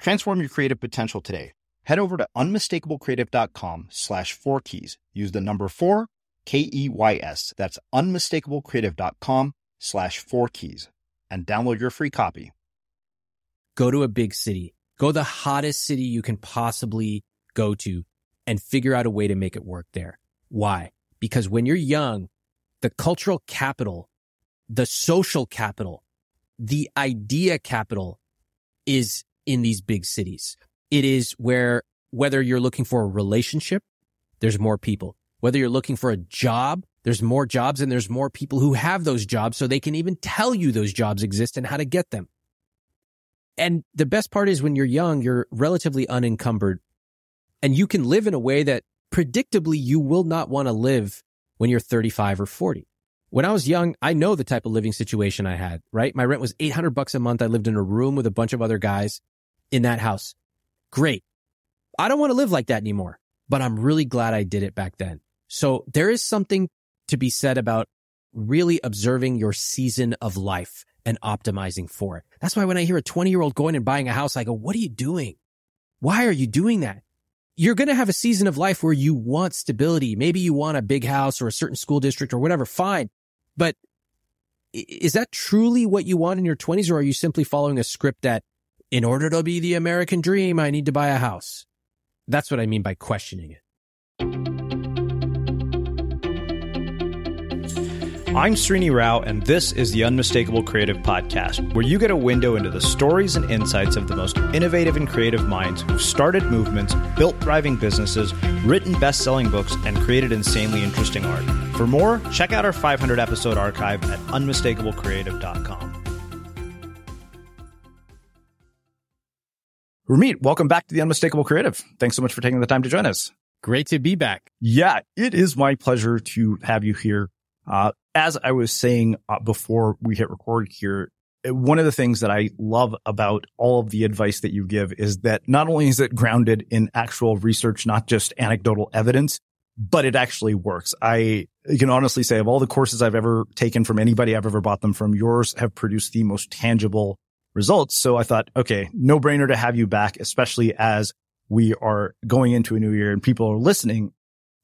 Transform your creative potential today. Head over to unmistakablecreative.com slash four keys. Use the number four, K E Y S. That's unmistakablecreative.com slash four keys and download your free copy. Go to a big city. Go the hottest city you can possibly go to and figure out a way to make it work there. Why? Because when you're young, the cultural capital, the social capital, the idea capital is in these big cities. It is where whether you're looking for a relationship, there's more people. Whether you're looking for a job, there's more jobs and there's more people who have those jobs so they can even tell you those jobs exist and how to get them. And the best part is when you're young, you're relatively unencumbered and you can live in a way that predictably you will not want to live when you're 35 or 40. When I was young, I know the type of living situation I had, right? My rent was 800 bucks a month. I lived in a room with a bunch of other guys in that house. Great. I don't want to live like that anymore, but I'm really glad I did it back then. So there is something to be said about really observing your season of life and optimizing for it. That's why when I hear a 20 year old going and buying a house, I go, what are you doing? Why are you doing that? You're going to have a season of life where you want stability. Maybe you want a big house or a certain school district or whatever. Fine. But is that truly what you want in your 20s or are you simply following a script that in order to be the American dream, I need to buy a house. That's what I mean by questioning it. I'm Srini Rao, and this is the Unmistakable Creative Podcast, where you get a window into the stories and insights of the most innovative and creative minds who've started movements, built thriving businesses, written best selling books, and created insanely interesting art. For more, check out our 500 episode archive at unmistakablecreative.com. Ramit, welcome back to the Unmistakable Creative. Thanks so much for taking the time to join us. Great to be back. Yeah, it is my pleasure to have you here. Uh, as I was saying uh, before we hit record here, one of the things that I love about all of the advice that you give is that not only is it grounded in actual research, not just anecdotal evidence, but it actually works. I can honestly say of all the courses I've ever taken from anybody I've ever bought them from, yours have produced the most tangible results. So I thought, okay, no brainer to have you back, especially as we are going into a new year and people are listening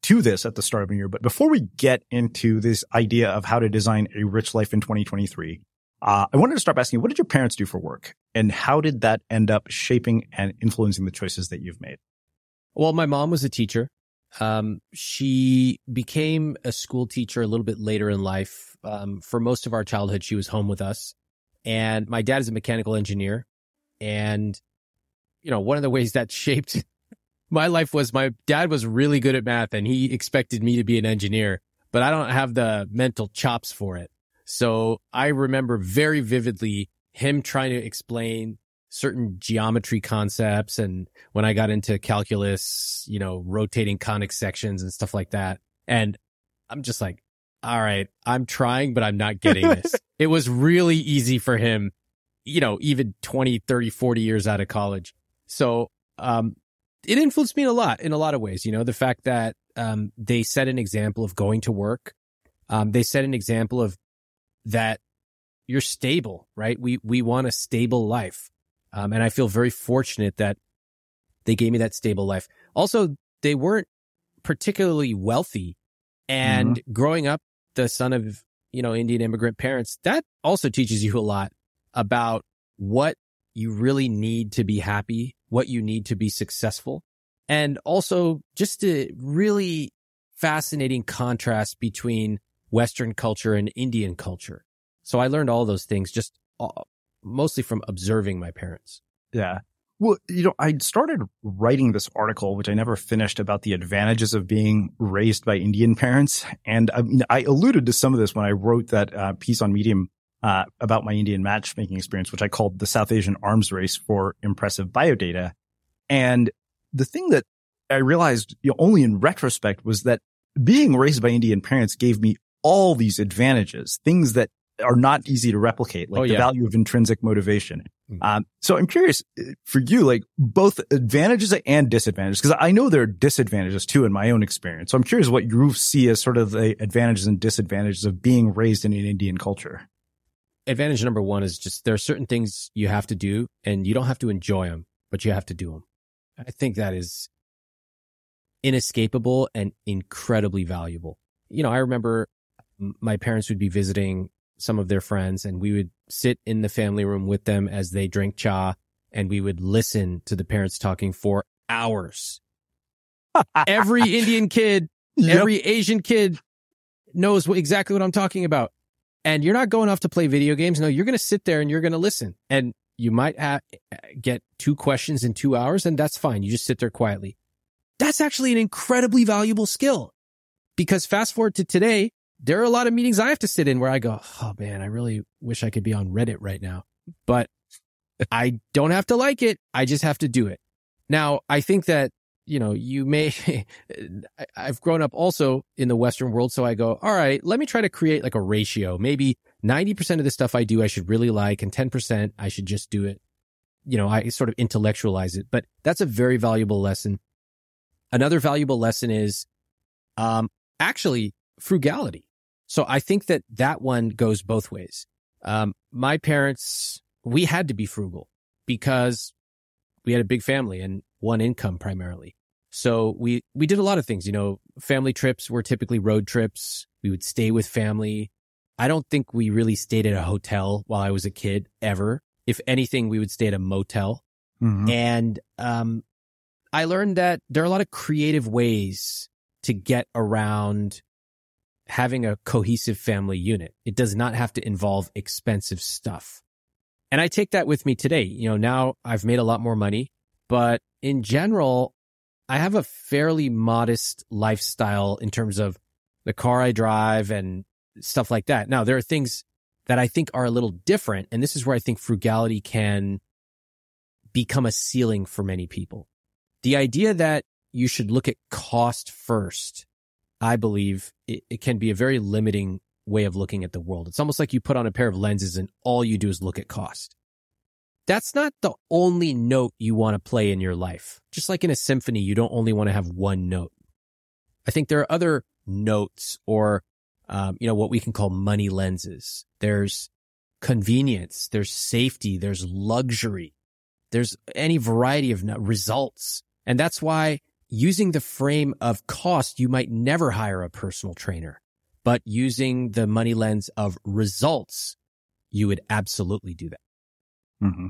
to this at the start of a year. But before we get into this idea of how to design a rich life in 2023, uh, I wanted to start by asking, what did your parents do for work and how did that end up shaping and influencing the choices that you've made? Well, my mom was a teacher. Um, she became a school teacher a little bit later in life. Um, for most of our childhood, she was home with us. And my dad is a mechanical engineer. And, you know, one of the ways that shaped my life was my dad was really good at math and he expected me to be an engineer, but I don't have the mental chops for it. So I remember very vividly him trying to explain certain geometry concepts. And when I got into calculus, you know, rotating conic sections and stuff like that. And I'm just like, all right, I'm trying, but I'm not getting this. it was really easy for him, you know, even 20, 30, 40 years out of college. So, um, it influenced me a lot in a lot of ways. You know, the fact that, um, they set an example of going to work. Um, they set an example of that you're stable, right? We, we want a stable life. Um, and I feel very fortunate that they gave me that stable life. Also, they weren't particularly wealthy and mm-hmm. growing up the son of, you know, Indian immigrant parents, that also teaches you a lot about what you really need to be happy, what you need to be successful. and also just a really fascinating contrast between Western culture and Indian culture. So I learned all those things just uh, mostly from observing my parents. Yeah. Well, you know, I started writing this article, which I never finished about the advantages of being raised by Indian parents. And I, mean, I alluded to some of this when I wrote that uh, piece on Medium uh, about my Indian matchmaking experience, which I called the South Asian arms race for impressive biodata. And the thing that I realized you know, only in retrospect was that being raised by Indian parents gave me all these advantages, things that are not easy to replicate, like oh, the value of intrinsic motivation. Mm-hmm. Um, so I'm curious uh, for you, like both advantages and disadvantages, because I know there are disadvantages too in my own experience. So I'm curious what you see as sort of the advantages and disadvantages of being raised in an Indian culture. Advantage number one is just there are certain things you have to do and you don't have to enjoy them, but you have to do them. I think that is inescapable and incredibly valuable. You know, I remember my parents would be visiting some of their friends and we would sit in the family room with them as they drank cha and we would listen to the parents talking for hours. every Indian kid, yep. every Asian kid knows what, exactly what I'm talking about. And you're not going off to play video games. No, you're going to sit there and you're going to listen. And you might ha- get two questions in two hours and that's fine. You just sit there quietly. That's actually an incredibly valuable skill because fast forward to today, there are a lot of meetings I have to sit in where I go, Oh man, I really wish I could be on Reddit right now, but I don't have to like it. I just have to do it. Now, I think that, you know, you may, I've grown up also in the Western world. So I go, all right, let me try to create like a ratio. Maybe 90% of the stuff I do, I should really like and 10% I should just do it. You know, I sort of intellectualize it, but that's a very valuable lesson. Another valuable lesson is, um, actually frugality. So I think that that one goes both ways. Um, my parents, we had to be frugal because we had a big family and one income primarily. So we, we did a lot of things, you know, family trips were typically road trips. We would stay with family. I don't think we really stayed at a hotel while I was a kid ever. If anything, we would stay at a motel. Mm-hmm. And, um, I learned that there are a lot of creative ways to get around having a cohesive family unit. It does not have to involve expensive stuff. And I take that with me today. You know, now I've made a lot more money, but in general, I have a fairly modest lifestyle in terms of the car I drive and stuff like that. Now, there are things that I think are a little different. And this is where I think frugality can become a ceiling for many people. The idea that you should look at cost first I believe it, it can be a very limiting way of looking at the world. It's almost like you put on a pair of lenses and all you do is look at cost. That's not the only note you want to play in your life. Just like in a symphony, you don't only want to have one note. I think there are other notes or, um, you know, what we can call money lenses. There's convenience. There's safety. There's luxury. There's any variety of results. And that's why using the frame of cost, you might never hire a personal trainer, but using the money lens of results, you would absolutely do that. Mm-hmm.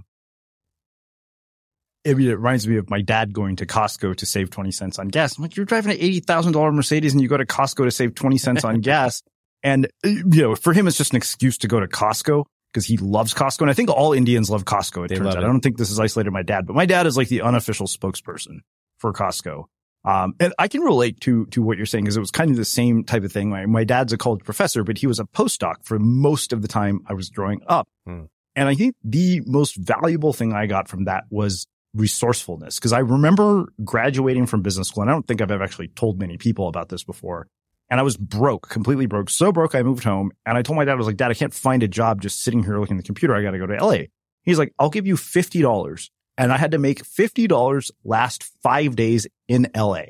It, reminds me of my dad going to Costco to save 20 cents on gas. I'm like, you're driving an $80,000 Mercedes and you go to Costco to save 20 cents on gas. And, you know, for him, it's just an excuse to go to Costco because he loves Costco. And I think all Indians love Costco. It they turns out. It. I don't think this is isolated my dad, but my dad is like the unofficial spokesperson for Costco. Um, and I can relate to, to what you're saying because it was kind of the same type of thing. My, my dad's a college professor, but he was a postdoc for most of the time I was growing up. Hmm. And I think the most valuable thing I got from that was resourcefulness. Cause I remember graduating from business school and I don't think I've ever actually told many people about this before. And I was broke, completely broke. So broke, I moved home and I told my dad, I was like, dad, I can't find a job just sitting here looking at the computer. I got to go to LA. He's like, I'll give you $50 and I had to make $50 last five days in LA.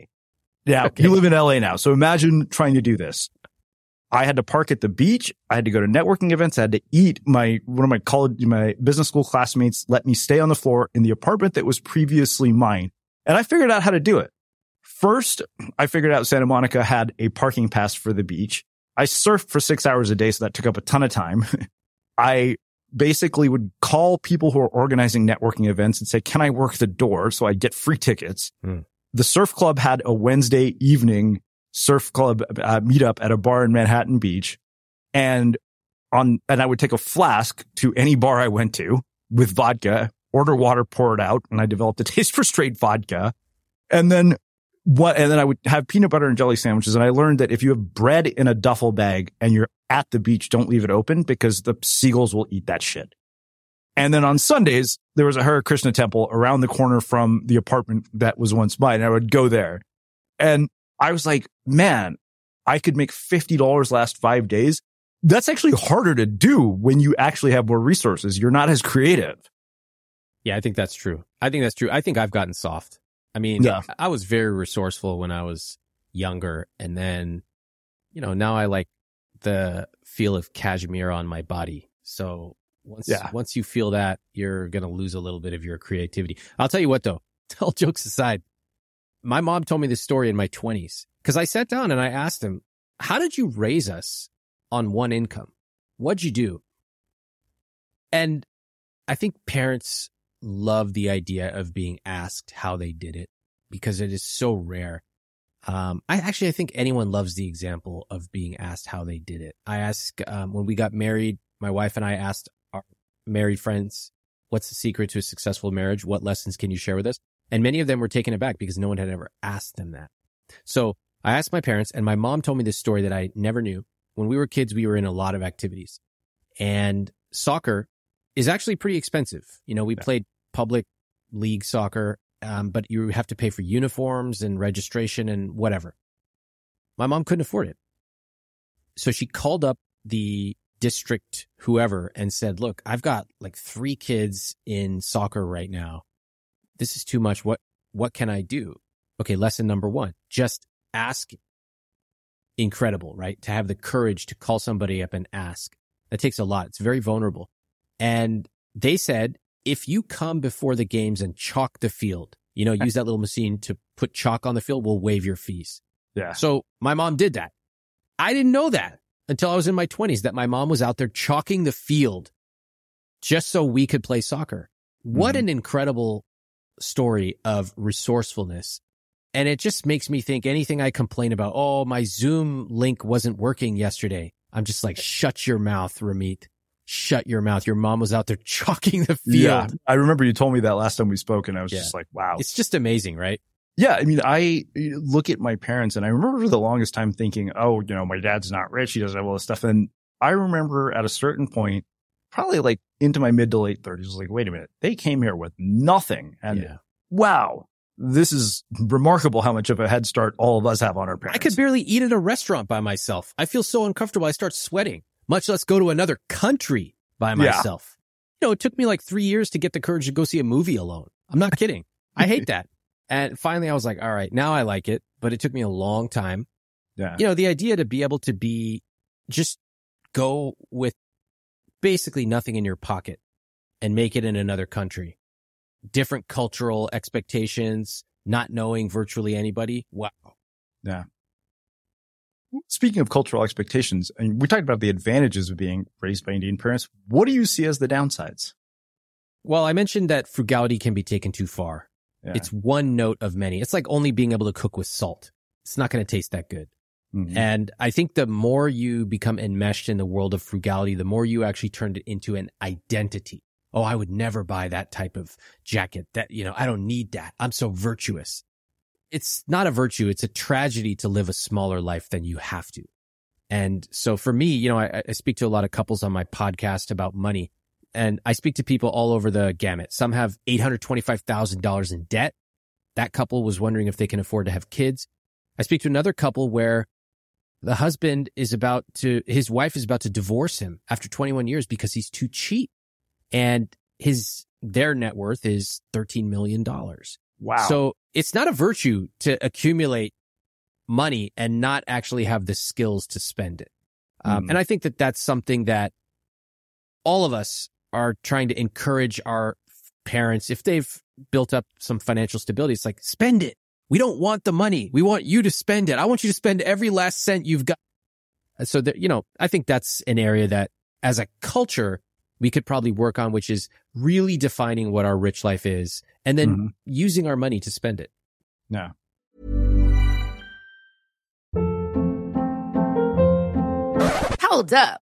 Yeah. Okay. You live in LA now. So imagine trying to do this. I had to park at the beach. I had to go to networking events. I had to eat. My, one of my college, my business school classmates let me stay on the floor in the apartment that was previously mine. And I figured out how to do it. First, I figured out Santa Monica had a parking pass for the beach. I surfed for six hours a day. So that took up a ton of time. I basically would call people who are organizing networking events and say, can I work the door? So I get free tickets. Mm. the surf club had a Wednesday evening surf club uh, meetup at a bar in Manhattan Beach. And on, and I would take a flask to any bar I went to with vodka, order water, pour it out. And I developed a taste for straight vodka. And then what, and then I would have peanut butter and jelly sandwiches. And I learned that if you have bread in a duffel bag and you're at the beach, don't leave it open because the seagulls will eat that shit. And then on Sundays, there was a Hare Krishna temple around the corner from the apartment that was once mine. And I would go there. And I was like, man, I could make $50 last five days. That's actually harder to do when you actually have more resources. You're not as creative. Yeah, I think that's true. I think that's true. I think I've gotten soft. I mean, yeah. I was very resourceful when I was younger. And then, you know, now I like the feel of cashmere on my body. So once, yeah. once you feel that, you're going to lose a little bit of your creativity. I'll tell you what though, all jokes aside, my mom told me this story in my twenties because I sat down and I asked him, how did you raise us on one income? What'd you do? And I think parents love the idea of being asked how they did it because it is so rare. Um, I actually, I think anyone loves the example of being asked how they did it. I asked, um, when we got married, my wife and I asked our married friends, what's the secret to a successful marriage? What lessons can you share with us? And many of them were taken aback because no one had ever asked them that. So I asked my parents and my mom told me this story that I never knew. When we were kids, we were in a lot of activities and soccer is actually pretty expensive. You know, we yeah. played public league soccer, um, but you have to pay for uniforms and registration and whatever. My mom couldn't afford it. So she called up the district whoever and said, look, I've got like three kids in soccer right now this is too much. What, what can I do? Okay. Lesson number one, just ask. Incredible, right? To have the courage to call somebody up and ask. That takes a lot. It's very vulnerable. And they said, if you come before the games and chalk the field, you know, use that little machine to put chalk on the field, we'll waive your fees. Yeah. So my mom did that. I didn't know that until I was in my twenties that my mom was out there chalking the field just so we could play soccer. What mm-hmm. an incredible story of resourcefulness. And it just makes me think anything I complain about, oh, my Zoom link wasn't working yesterday. I'm just like, shut your mouth, Ramit. Shut your mouth. Your mom was out there chalking the field. Yeah. I remember you told me that last time we spoke and I was yeah. just like, wow. It's just amazing, right? Yeah. I mean, I look at my parents and I remember for the longest time thinking, oh, you know, my dad's not rich. He doesn't have all this stuff. And I remember at a certain point, probably like into my mid to late thirties, was like, wait a minute, they came here with nothing. And yeah. wow, this is remarkable how much of a head start all of us have on our parents. I could barely eat at a restaurant by myself. I feel so uncomfortable. I start sweating, much less go to another country by myself. Yeah. You know, it took me like three years to get the courage to go see a movie alone. I'm not kidding. I hate that. And finally I was like, all right, now I like it, but it took me a long time. Yeah. You know, the idea to be able to be just go with basically nothing in your pocket and make it in another country. Different cultural expectations, not knowing virtually anybody. Wow. Yeah. Speaking of cultural expectations, and we talked about the advantages of being raised by Indian parents. What do you see as the downsides? Well, I mentioned that frugality can be taken too far. Yeah. It's one note of many. It's like only being able to cook with salt. It's not going to taste that good. Mm-hmm. And I think the more you become enmeshed in the world of frugality, the more you actually turn it into an identity. Oh, I would never buy that type of jacket that, you know, I don't need that. I'm so virtuous. It's not a virtue. It's a tragedy to live a smaller life than you have to. And so for me, you know, I, I speak to a lot of couples on my podcast about money and I speak to people all over the gamut. Some have $825,000 in debt. That couple was wondering if they can afford to have kids. I speak to another couple where the husband is about to, his wife is about to divorce him after 21 years because he's too cheap. And his, their net worth is $13 million. Wow. So it's not a virtue to accumulate money and not actually have the skills to spend it. Um, mm. And I think that that's something that all of us are trying to encourage our parents if they've built up some financial stability. It's like spend it, we don't want the money. We want you to spend it. I want you to spend every last cent you've got. So that, you know, I think that's an area that as a culture, we could probably work on, which is really defining what our rich life is and then mm-hmm. using our money to spend it. Yeah. Hold up.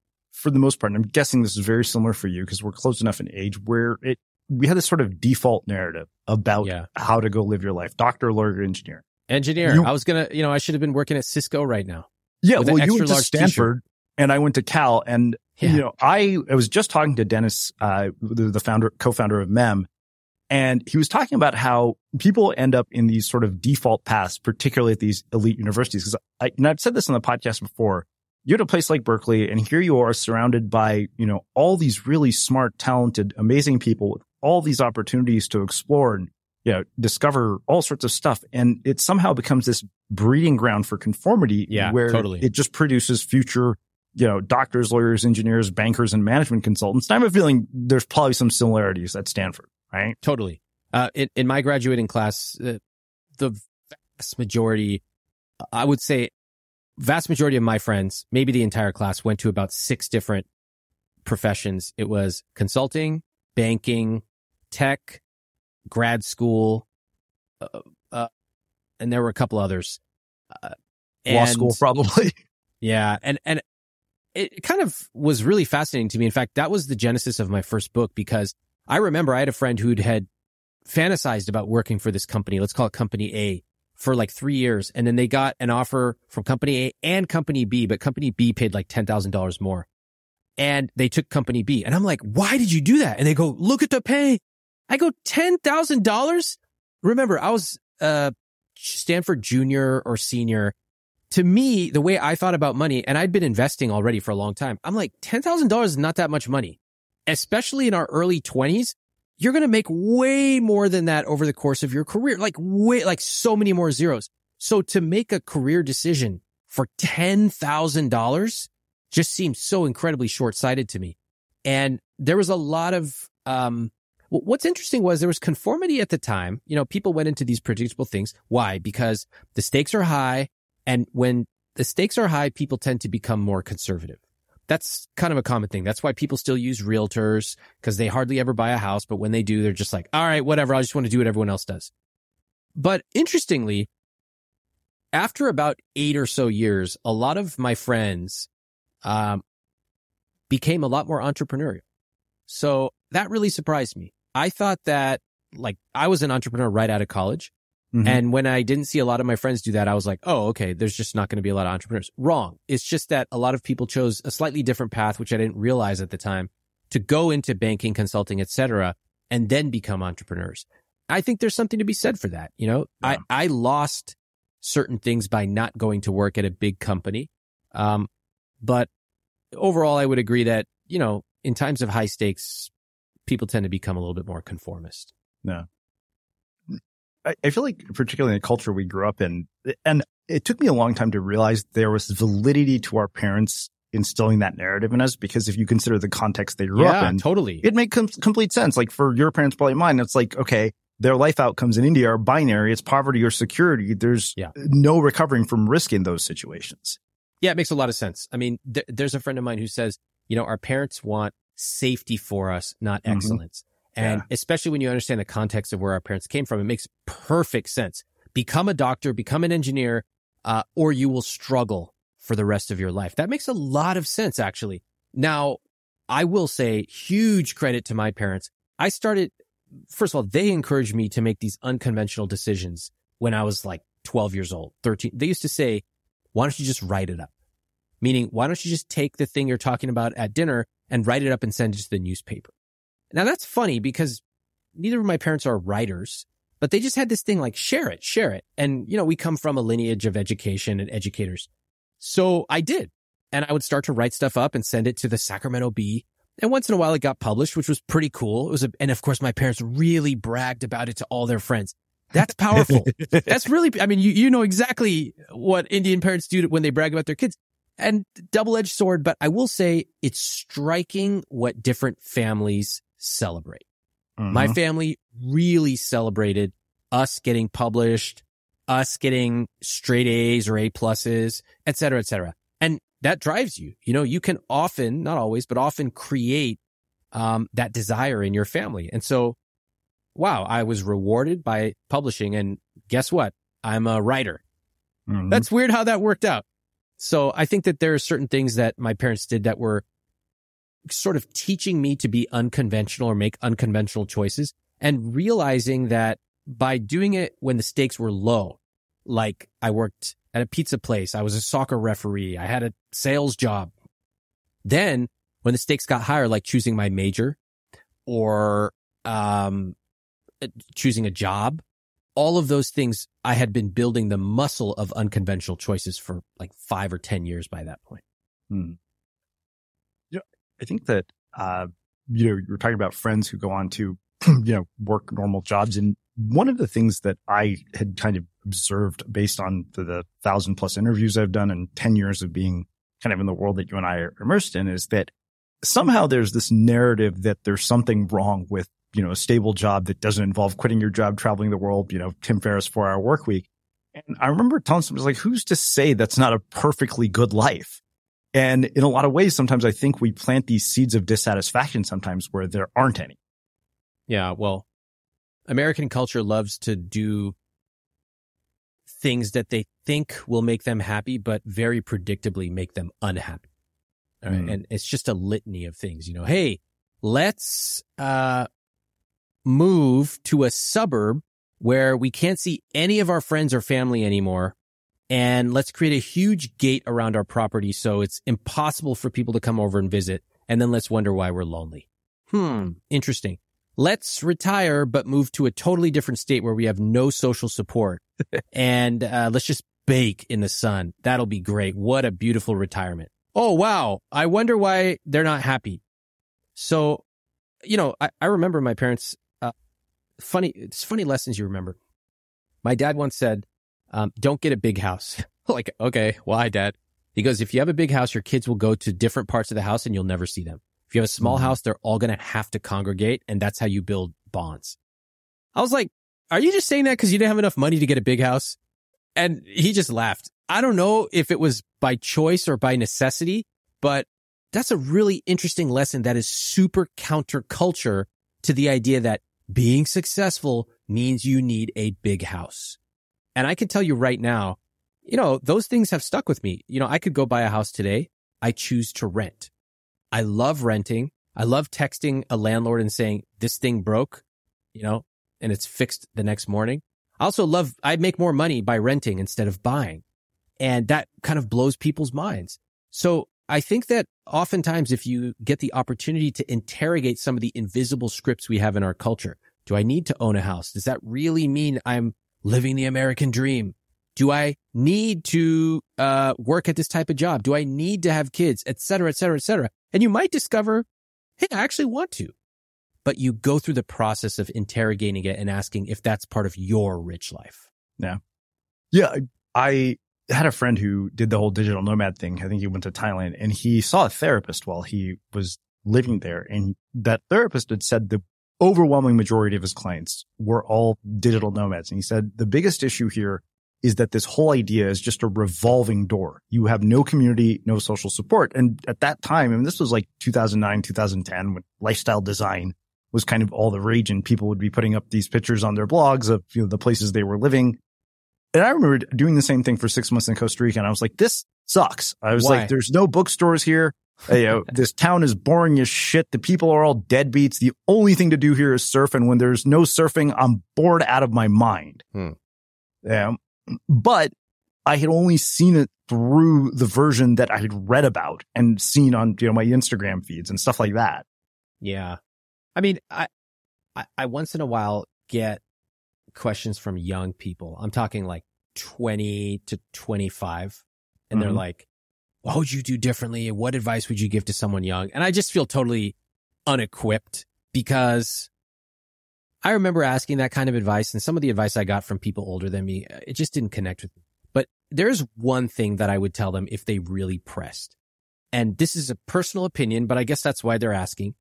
for the most part, and I'm guessing this is very similar for you because we're close enough in age where it we had this sort of default narrative about Yeah. how to go live your life. Doctor, lawyer, engineer. Engineer. You- I was gonna, you know, I should have been working at Cisco right now. Yeah, well, you went to Stanford and I went to Cal, and Yeah. you know, I I was just talking to Dennis, uh, the, the founder, co-founder of Mem, and he was talking about how people end up in these sort of default paths, particularly at these elite universities. Because I, and I've said this on the podcast before. You're at a place like Berkeley, and here you are surrounded by you know all these really smart, talented, amazing people with all these opportunities to explore and you know discover all sorts of stuff, and it somehow becomes this breeding ground for conformity, Yeah, where totally. it just produces future you know, doctors, lawyers, engineers, bankers, and management consultants. And I have a feeling there's probably some similarities at Stanford, right? Totally. Uh, in, in my graduating class, uh, the vast majority, I would say, vast majority of my friends, maybe the entire class, went to about six different professions. It was consulting, banking, tech, grad school, uh, uh, and there were a couple others. Uh, Law school, probably. Yeah, and and it kind of was really fascinating to me. In fact, that was the genesis of my first book because I remember I had a friend who'd had fantasized about working for this company. Let's call it Company A for like three years, and then they got an offer from Company A and Company B, but Company B paid like ten thousand dollars more, and they took Company B. And I'm like, why did you do that? And they go, look at the pay. I go, $10,000? Remember, I was, uh, Stanford junior or senior. To me, the way I thought about money, and I'd been investing already for a long time, I'm like, $10,000 is not that much money, especially in our early 20s. You're going to make way more than that over the course of your career, like way, like so many more zeros. So to make a career decision for $10,000 just seems so incredibly short sighted to me. And there was a lot of, um, what's interesting was there was conformity at the time. You know, people went into these predictable things. Why? Because the stakes are high. And when the stakes are high, people tend to become more conservative. That's kind of a common thing. That's why people still use realtors because they hardly ever buy a house. But when they do, they're just like, all right, whatever. I just want to do what everyone else does. But interestingly, after about eight or so years, a lot of my friends um, became a lot more entrepreneurial. So that really surprised me. I thought that like I was an entrepreneur right out of college. Mm-hmm. And when I didn't see a lot of my friends do that, I was like, oh, okay, there's just not going to be a lot of entrepreneurs. Wrong. It's just that a lot of people chose a slightly different path, which I didn't realize at the time to go into banking, consulting, etc., and then become entrepreneurs. I think there's something to be said for that. You know, yeah. I, I lost certain things by not going to work at a big company. Um, but overall, I would agree that, you know, in times of high stakes, people tend to become a little bit more conformist. Yeah. I, I feel like particularly in the culture we grew up in, and it took me a long time to realize there was validity to our parents instilling that narrative in us because if you consider the context they grew yeah, up in, totally, it makes com- complete sense. Like for your parents, probably mine, it's like, okay, their life outcomes in India are binary. It's poverty or security. There's yeah. no recovering from risk in those situations. Yeah, it makes a lot of sense. I mean, th- there's a friend of mine who says, you know, our parents want safety for us, not mm-hmm. And yeah. especially when you understand the context of where our parents came from, it makes perfect sense. Become a doctor, become an engineer, uh, or you will struggle for the rest of your life. That makes a lot of sense, actually. Now, I will say huge credit to my parents. I started first of all, they encouraged me to make these unconventional decisions when I was like 12 years old, 13. They used to say, why don't you just write it up? Meaning, why don't you just take the thing you're talking about at dinner and write it up and send it to the newspaper? Now that's funny because neither of my parents are writers, but they just had this thing like share it, share it. And, you know, we come from a lineage of education and educators. So I did. And I would start to write stuff up and send it to the Sacramento Bee and once in a while it got published, which was pretty cool. It was, a, and of course my parents really bragged about it to all their friends. That's powerful. That's really, I mean, you, you know exactly what Indian parents do when they brag about their kids and double edged sword. But I will say it's striking what different families celebrate. Mm-hmm. My family really celebrated us getting published, us getting straight A's or A pluses, et cetera, et cetera. And that drives you. You know, you can often, not always, but often create um, that desire in your family. And so, wow, I was rewarded by publishing. And guess what? I'm a writer. Mm-hmm. That's weird how that worked out. So I think that there are certain things that my parents did that were sort of teaching me to be unconventional or make unconventional choices and realizing that by doing it when the stakes were low, like I worked at a pizza place. I was a soccer referee. I had a sales job. Then when the stakes got higher, like choosing my major or, um, choosing a job, all of those things, I had been building the muscle of unconventional choices for like five or 10 years by that point. Hmm. I think that, uh, you know, you're talking about friends who go on to, you know, work normal jobs. And one of the things that I had kind of observed based on the, the thousand plus interviews I've done and 10 years of being kind of in the world that you and I are immersed in is that somehow there's this narrative that there's something wrong with, you know, a stable job that doesn't involve quitting your job, traveling the world, you know, Tim Ferriss four hour work week. And I remember telling someone like, who's to say that's not a perfectly good life? And in a lot of ways, sometimes I think we plant these seeds of dissatisfaction sometimes where there aren't any. Yeah. Well, American culture loves to do things that they think will make them happy, but very predictably make them unhappy. Mm. And it's just a litany of things, you know, hey, let's, uh, move to a suburb where we can't see any of our friends or family anymore. And let's create a huge gate around our property. So it's impossible for people to come over and visit. And then let's wonder why we're lonely. Hmm. Interesting. let's retire, but move to a totally different state where we have no social support. and uh, let's just bake in the sun. That'll be great. What a beautiful retirement. Oh, wow. I wonder why they're not happy. So, you know, I, I remember my parents, uh, funny, it's funny lessons you remember. My dad once said, um, don't get a big house. like, okay, why, dad? He goes, if you have a big house, your kids will go to different parts of the house and you'll never see them. If you have a small mm-hmm. house, they're all going to have to congregate. And that's how you build bonds. I was like, are you just saying that because you didn't have enough money to get a big house? And he just laughed. I don't know if it was by choice or by necessity, but that's a really interesting lesson that is super counterculture to the idea that being successful means you need a big house. And I can tell you right now, you know, those things have stuck with me. You know, I could go buy a house today. I choose to rent. I love renting. I love texting a landlord and saying, this thing broke, you know, and it's fixed the next morning. I also love, I make more money by renting instead of buying. And that kind of blows people's minds. So I think that oftentimes if you get the opportunity to interrogate some of the invisible scripts we have in our culture, do I need to own a house? Does that really mean I'm living the American dream? Do I need to uh, work at this type of job? Do I need to have kids, et cetera, et cetera, et cetera? And you might discover, hey, I actually want to. But you go through the process of interrogating it and asking if that's part of your rich life. Yeah. Yeah. I had a friend who did the whole digital nomad thing. I think he went to Thailand and he saw a therapist while he was living there. And that therapist had said the overwhelming majority of his clients were all digital nomads. And he said the biggest issue here is that this whole idea is just a revolving door. You have no community, no social support. And at that time, I mean, this was like 2009, 2010 when lifestyle design was kind of all the rage and people would be putting up these pictures on their blogs of, you know, the places they were living. And I remember doing the same thing for six months in Costa Rica. And I was like, this sucks. I was Why? like, there's no bookstores here. You know, this town is boring as shit. The people are all deadbeats. The only thing to do here is surf. And when there's no surfing, I'm bored out of my mind. Hmm. Yeah. But I had only seen it through the version that I had read about and seen on, you know, my Instagram feeds and stuff like that. Yeah. I mean, I, I, I once in a while get questions from young people. I'm talking like 20 to 25 and mm-hmm. they're like, what would you do differently? What advice would you give to someone young? And I just feel totally unequipped because I remember asking that kind of advice and some of the advice I got from people older than me, uh, it just didn't connect with me. But there's one thing that I would tell them if they really pressed. And this is a personal opinion, but I guess that's why they're asking.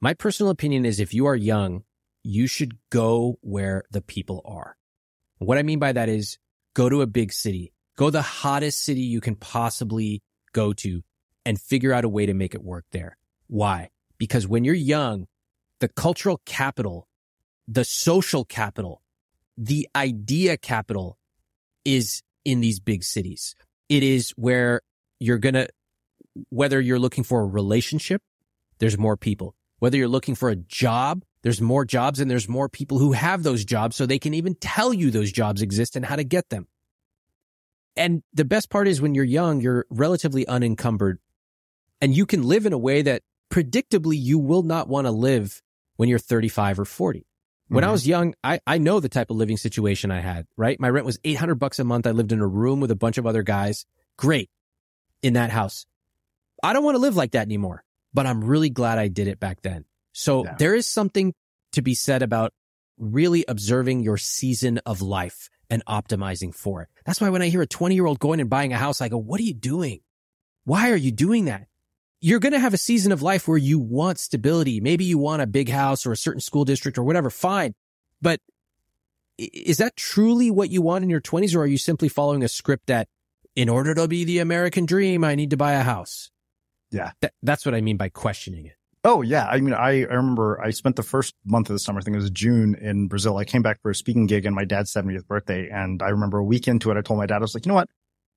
My personal opinion is if you are young, you should go where the people are. What I mean by that is go to a big city, go the hottest city you can possibly go to and figure out a way to make it work there. Why? Because when you're young, the cultural capital, the social capital, the idea capital is in these big cities. It is where you're going to, whether you're looking for a relationship, there's more people. Whether you're looking for a job, there's more jobs and there's more people who have those jobs so they can even tell you those jobs exist and how to get them. And the best part is when you're young, you're relatively unencumbered and you can live in a way that predictably you will not want to live when you're 35 or 40. When mm-hmm. I was young, I, I know the type of living situation I had, right? My rent was 800 bucks a month. I lived in a room with a bunch of other guys. Great in that house. I don't want to live like that anymore, but I'm really glad I did it back then. So yeah. there is something to be said about really observing your season of life and optimizing for it. That's why when I hear a 20 year old going and buying a house, I go, what are you doing? Why are you doing that? You're going to have a season of life where you want stability. Maybe you want a big house or a certain school district or whatever. Fine. But is that truly what you want in your 20s or are you simply following a script that in order to be the American dream, I need to buy a house? Yeah. that's what I mean by questioning it. Oh yeah. I mean, I, I remember I spent the first month of the summer, I think it was June in Brazil. I came back for a speaking gig on my dad's 70th birthday. And I remember a week into it, I told my dad, I was like, you know what?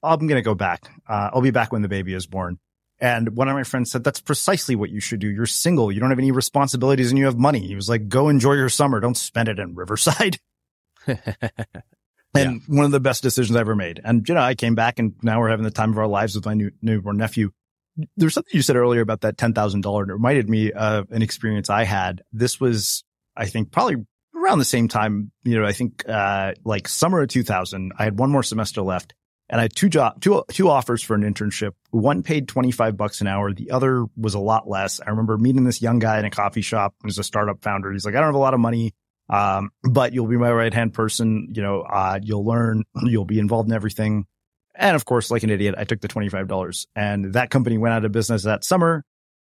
I'm going to go back. Uh, I'll be back when the baby is born. And one of my friends said, that's precisely what you should do. You're single. You don't have any responsibilities and you have money. He was like, go enjoy your summer. Don't spend it in Riverside. and yeah. one of the best decisions I ever made. And, you know, I came back and now we're having the time of our lives with my new, newborn nephew there's something you said earlier about that $10,000. and It reminded me of an experience I had. This was, I think probably around the same time, you know, I think, uh, like summer of 2000, I had one more semester left and I had two job, two, two offers for an internship. One paid 25 bucks an hour. The other was a lot less. I remember meeting this young guy in a coffee shop who's a startup founder. He's like, I don't have a lot of money. Um, but you'll be my right hand person. You know, uh, you'll learn, you'll be involved in everything. And of course, like an idiot, I took the $25 and that company went out of business that summer.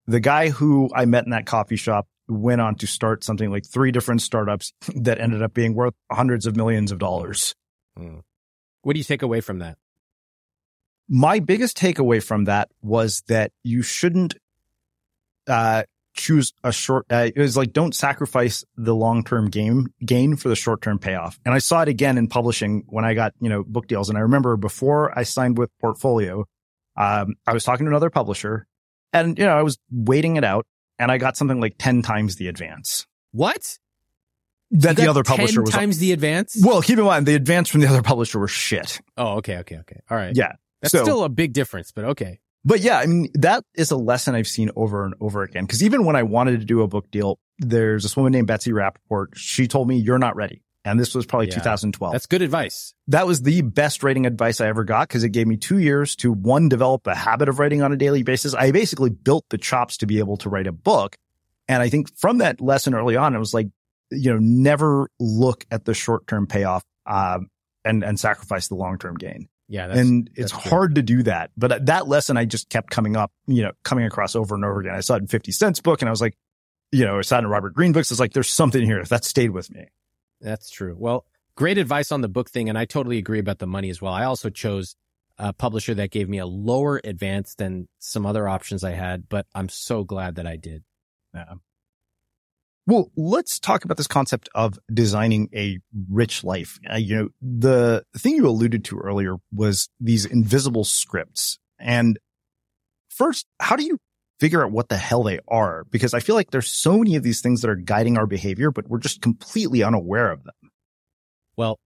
The guy who I met in that coffee shop went on to start something like three different startups that ended up being worth hundreds of millions of dollars. Mm. What do you take away from that? My biggest takeaway from that was that you shouldn't uh, choose a short. Uh, it was like don't sacrifice the long term game gain for the short term payoff. And I saw it again in publishing when I got you know book deals. And I remember before I signed with Portfolio, um, I was talking to another publisher, and you know I was waiting it out, and I got something like ten times the advance. What? That the other publisher 10 was times the advance. Well, keep in mind the advance from the other publisher was shit. Oh, okay, okay, okay. All right. Yeah. That's so, still a big difference, but okay. But yeah, I mean, that is a lesson I've seen over and over again. Cause even when I wanted to do a book deal, there's this woman named Betsy Rapoport. She told me, you're not ready. And this was probably Yeah. 2012. That's good advice. that was the best writing advice I ever got because it gave me two years to one, develop a habit of writing on a daily basis. I basically built the chops to be able to write a book. And I think from that lesson early on, it was like, you know, never look at the short term payoff, um, and, and sacrifice the long term gain Yeah, that's, and it's hard to do that. But uh, that lesson I just kept coming up, you know, coming across over and over again. I saw it in 50 Cent's book and I was like, you know, I saw it in Robert Greene books. It's like, there's something here that stayed with me. That's true. Well, great advice on the book thing, and I totally agree about the money as well. I also chose a publisher that gave me a lower advance than some other options I had, but I'm so glad that I did. Yeah. Well, let's talk about this concept of designing a rich life. Uh, you know, the thing you alluded to earlier was these invisible scripts. And first, how do you figure out what the hell they are? Because I feel like there's so many of these things that are guiding our behavior, but we're just completely unaware of them. Well,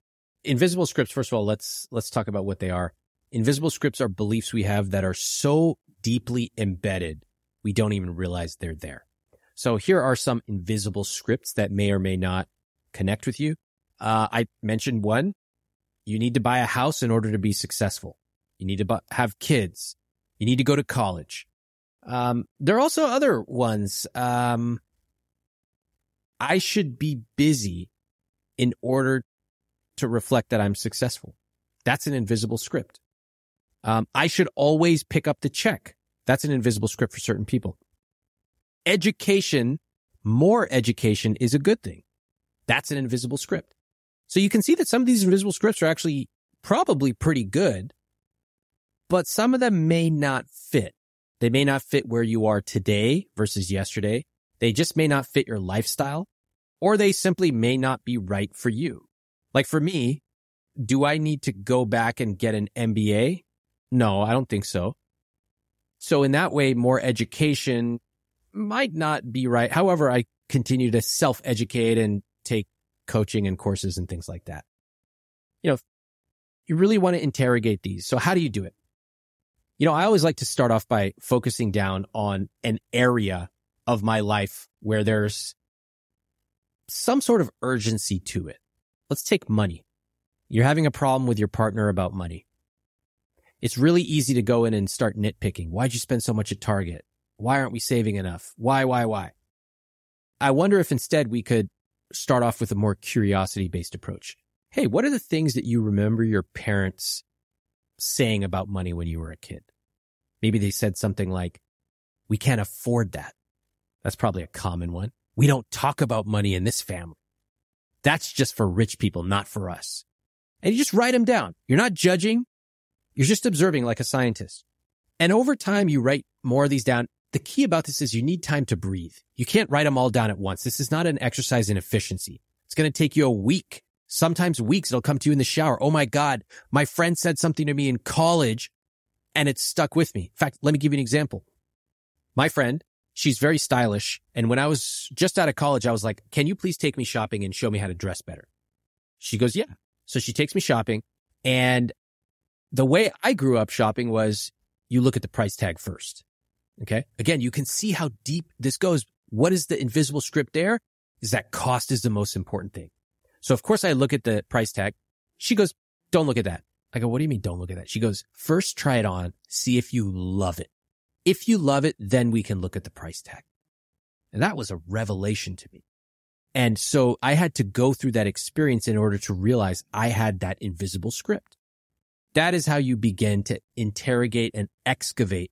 invisible scripts, first of all, let's let's talk about what they are. Invisible scripts are beliefs we have that are so deeply embedded we don't even realize they're there. So here are some invisible scripts that may or may not connect with you. Uh, I mentioned one. You need to buy a house in order to be successful. You need to bu- have kids. You need to go to college. Um, there are also other ones. Um, I should be busy in order to reflect that I'm successful. That's an invisible script. Um, I should always pick up the check. That's an invisible script for certain people. Education, more education is a good thing. That's an invisible script. So you can see that some of these invisible scripts are actually probably pretty good, but some of them may not fit. They may not fit where you are today versus yesterday. They just may not fit your lifestyle or they simply may not be right for you. Like for me, do I need to go back and get an MBA? No, I don't think so. So in that way, more education might not be right. However, I continue to self educate and take coaching and courses and things like that. You know, you really want to interrogate these. So how do you do it? You know, I always like to start off by focusing down on an area of my life where there's some sort of urgency to it. Let's take money. You're having a problem with your partner about money. It's really easy to go in and start nitpicking. Why'd you spend so much at Target? Why aren't we saving enough? Why, why, why? I wonder if instead we could start off with a more curiosity based approach. Hey, what are the things that you remember your parents saying about money when you were a kid? Maybe they said something like, we can't afford that. That's probably a common one. We don't talk about money in this family. That's just for rich people, not for us. And you just write them down. You're not judging. You're just observing like a scientist. And over time, you write more of these down. The key about this is you need time to breathe. You can't write them all down at once. This is not an exercise in efficiency. It's going to take you a week, sometimes weeks. It'll come to you in the shower. Oh my God. My friend said something to me in college and it stuck with me. In fact, let me give you an example. My friend, she's very stylish. And when I was just out of college, I was like, can you please take me shopping and show me how to dress better? She goes, yeah. So she takes me shopping and the way I grew up shopping was you look at the price tag first. Okay. Again, you can see how deep this goes. What is the invisible script there? is that cost is the most important thing. So of course I look at the price tag. She goes, don't look at that. I go, what do you mean don't look at that? She goes, first try it on, see if you love it. If you love it, then we can look at the price tag. And that was a revelation to me. And so I had to go through that experience in order to realize I had that invisible script. That is how you begin to interrogate and excavate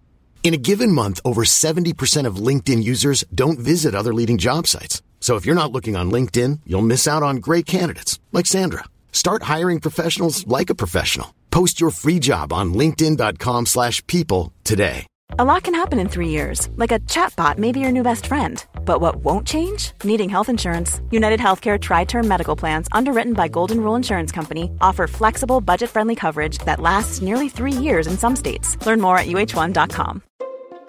In a given month, over 70% of LinkedIn users don't visit other leading job sites. So if you're not looking on LinkedIn, you'll miss out on great candidates like Sandra. Start hiring professionals like a professional. Post your free job on linkedin.com slash people today. A lot can happen in three years, like a chatbot may be your new best friend. But what won't change? Needing health insurance. United Healthcare Tri Term Medical Plans, underwritten by Golden Rule Insurance Company, offer flexible, budget friendly coverage that lasts nearly three years in some states. Learn more at uh1.com.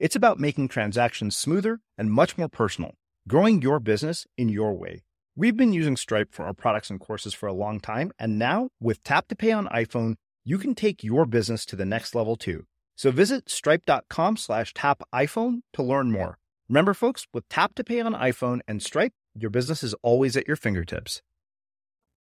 It's about making transactions smoother and much more personal, growing your business in your way. We've been using Stripe for our products and courses for a long time, and now with Tap to Pay on iPhone, you can take your business to the next level too. So visit stripe.com slash tap iPhone to learn more. Remember, folks, with Tap to Pay on iPhone and Stripe, your business is always at your fingertips.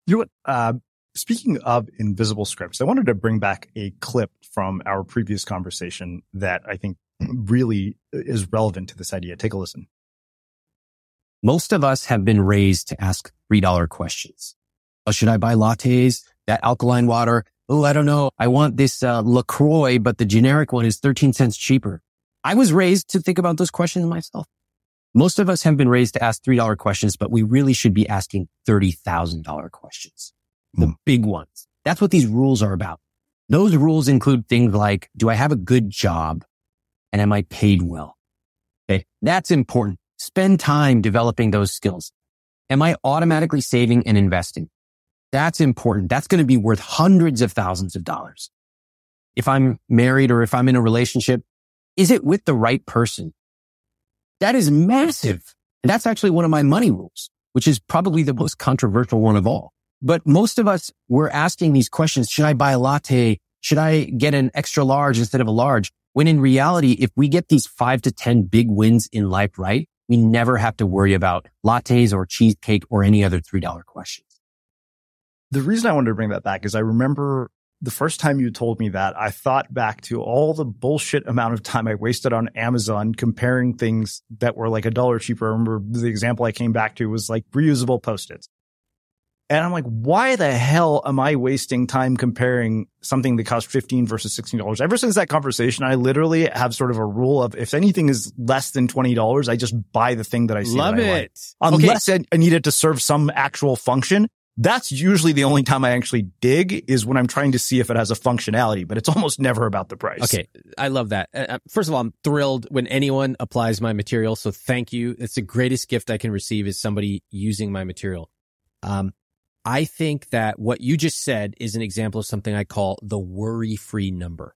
You know what? Uh, speaking of invisible scripts, I wanted to bring back a clip from our previous conversation that I think really is relevant to this idea. Take a listen. Most of us have been raised to ask $3 questions. Oh, should I buy lattes? That alkaline water? Oh, I don't know. I want this uh, LaCroix, but the generic one is 13 cents cheaper. I was raised to think about those questions myself. Most of us have been raised to ask $3 questions, but we really should be asking $30,000 questions. The big ones. That's what these rules are about. Those rules include things like, do I have a good job? And am I paid well? Okay. That's important. Spend time developing those skills. Am I automatically saving and investing? That's important. That's going to be worth hundreds of thousands of dollars. If I'm married or if I'm in a relationship, is it with the right person? That is massive. And that's actually one of my money rules, which is probably the most controversial one of all. But most of us, we're asking these questions. Should I buy a latte? Should I get an extra large instead of a large? When in reality, if we get these five to 10 big wins in life right, we never have to worry about lattes or cheesecake or any other $3 questions. The reason I wanted to bring that back is I remember the first time you told me that, I thought back to all the bullshit amount of time I wasted on Amazon comparing things that were like a dollar cheaper. I remember the example I came back to was like reusable post-its. And I'm like, why the hell am I wasting time comparing something that costs 15 versus $16? Ever since that conversation, I literally have sort of a rule of if anything is less than $20, I just buy the thing that I see. Love I it. like. Unless I I need it to serve some actual function. That's usually the only time I actually dig is when I'm trying to see if it has a functionality, but it's almost never about the price. Okay, I love that. Uh, uh, first of all, I'm thrilled when anyone applies my material. So thank you. It's the greatest gift I can receive is somebody using my material. Um, I think that what you just said is an example of something I call the worry-free number.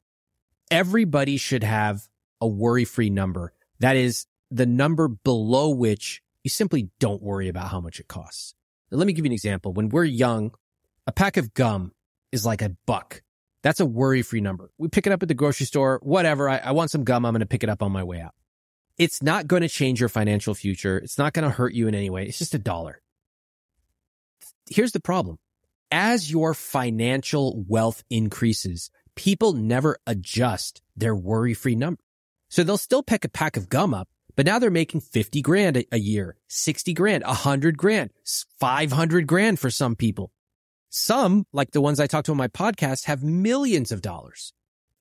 Everybody should have a worry-free number. That is the number below which you simply don't worry about how much it costs. Now, let me give you an example. When we're young, a pack of gum is like a buck. That's a worry free number. We pick it up at the grocery store, whatever. I, I want some gum. I'm going to pick it up on my way out. It's not going to change your financial future. It's not going to hurt you in any way. It's just a dollar. Here's the problem. As your financial wealth increases, people never adjust their worry free number. So they'll still pick a pack of gum up, but now they're making 50 grand a, year, 60 grand, 100 grand, 500 grand for some people. Some, like the ones I talked to on my podcast, have millions of dollars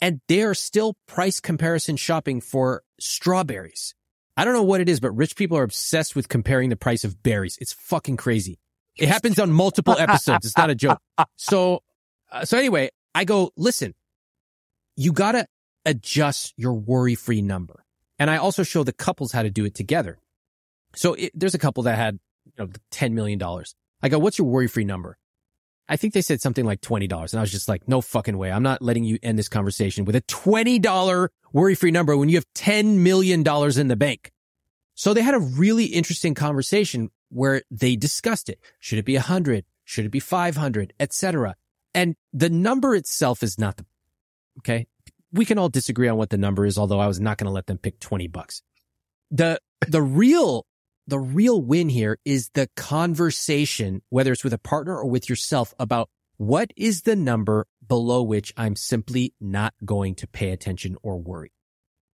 and they're still price comparison shopping for strawberries. I don't know what it is, but rich people are obsessed with comparing the price of berries. It's fucking crazy. It happens on multiple episodes. It's not a joke. So, uh, so anyway, I go, listen, you gotta adjust your worry free number. And I also show the couples how to do it together. So it, there's a couple that had you know, $10 million. I go, what's your worry free number? I think they said something like $20. And I was just like, no fucking way. I'm not letting you end this conversation with a $20 worry free number when you have $10 million in the bank. So they had a really interesting conversation where they discussed it. Should it be 100? Should it be 500, etc. And the number itself is not the, okay. We can all disagree on what the number is, although I was not going to let them pick 20 bucks. The, the real, the real win here is the conversation, whether it's with a partner or with yourself about what is the number below which I'm simply not going to pay attention or worry.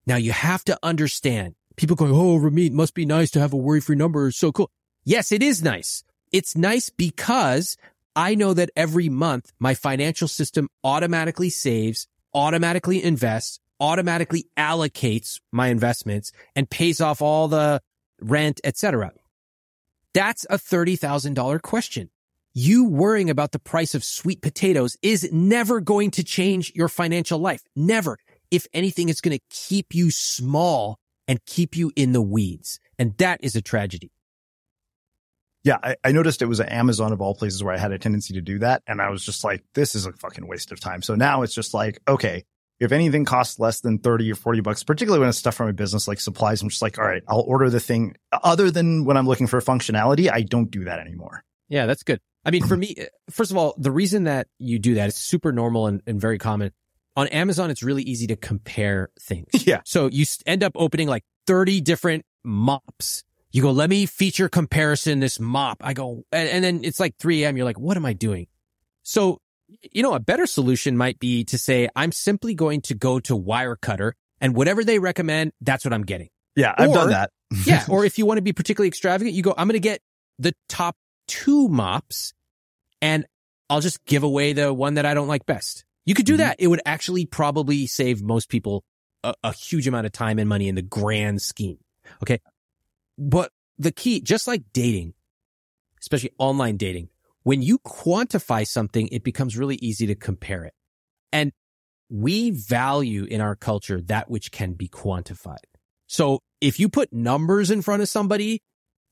Now you have to understand people going, Oh, Ramit must be nice to have a worry free number. It's so cool. Yes, it is nice. It's nice because I know that every month my financial system automatically saves, automatically invests, automatically allocates my investments and pays off all the rent, etc. That's a $30,000 question. You worrying about the price of sweet potatoes is never going to change your financial life. Never. If anything, it's going to keep you small and keep you in the weeds. And that is a tragedy. Yeah, I, I noticed it was an Amazon of all places where I had a tendency to do that. And I was just like, this is a fucking waste of time. So now it's just like, okay, if anything costs less than 30 or 40 bucks, particularly when it's stuff from a business like supplies, I'm just like, all right, I'll order the thing. Other than when I'm looking for functionality, I don't do that anymore. Yeah, that's good. I mean, for me, first of all, the reason that you do that is super normal and, and very common. On Amazon, it's really easy to compare things. Yeah. So you end up opening like 30 different mops. You go, let me feature comparison this mop. I go, and, and then it's like 3 a.m. You're like, what am I doing? So, you know, a better solution might be to say, I'm simply going to go to Wirecutter and whatever they recommend, that's what I'm getting. Yeah, I've Or- done that. yeah. Or if you want to be particularly extravagant, you go, I'm going to get the top two mops and I'll just give away the one that I don't like best. You could do Mhm. that. It would actually probably save most people a, a huge amount of time and money in the grand scheme. Okay. But the key, just like dating, especially online dating, when you quantify something, it becomes really easy to compare it. And we value in our culture that which can be quantified. So if you put numbers in front of somebody,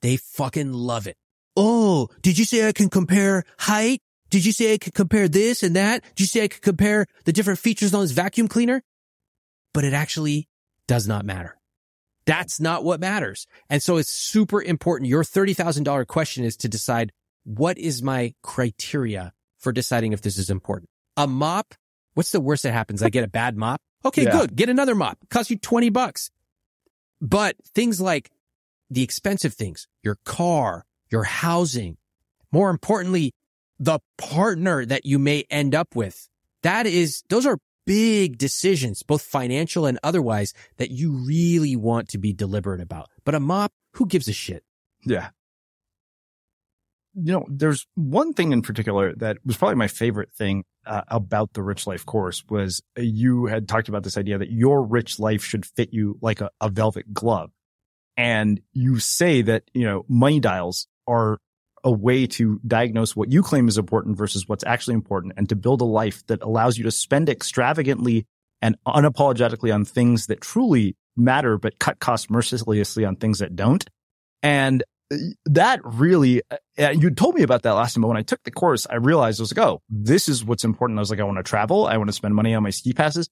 they fucking love it. Oh, did you say I can compare height? Did you say I could compare this and that? Did you say I could compare the different features on this vacuum cleaner? But it actually does not matter. That's not what matters. And so it's super important. Your $30,000 question is to decide what is my criteria for deciding if this is important. A mop. What's the worst that happens? I get a bad mop. Okay, Yeah. good. Get another mop. Cost you 20 bucks. But things like the expensive things, your car, your housing, more importantly, the partner that you may end up with. That is, those are big decisions, both financial and otherwise, that you really want to be deliberate about. But a mop, who gives a shit? Yeah. You know, there's one thing in particular that was probably my favorite thing uh, about the Rich Life course was uh, you had talked about this idea that your rich life should fit you like a, a velvet glove. And you say that, you know, money dials are a way to diagnose what you claim is important versus what's actually important and to build a life that allows you to spend extravagantly and unapologetically on things that truly matter, but cut costs mercilessly on things that don't. And uh, that really, uh, you told me about that last time, but when I took the course, I realized I was like, oh, this is what's important. I was like, I want to travel. I want to spend money on my ski passes.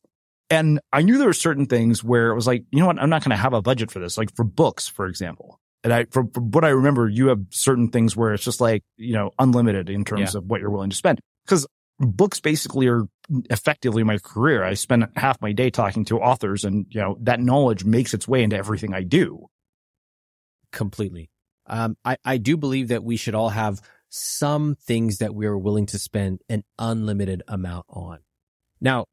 And I knew there were certain things where it was like, you know what? I'm not going to have a budget for this. Like for books, for example. And I, from, from what I remember, you have certain things where it's just like, you know, unlimited in terms Yeah. of what you're willing to spend. Cause books basically are effectively my career. I spend half my day talking to authors and, you know, that knowledge makes its way into everything I do. completely. Um, I, I do believe that we should all have some things that we're willing to spend an unlimited amount on. Now,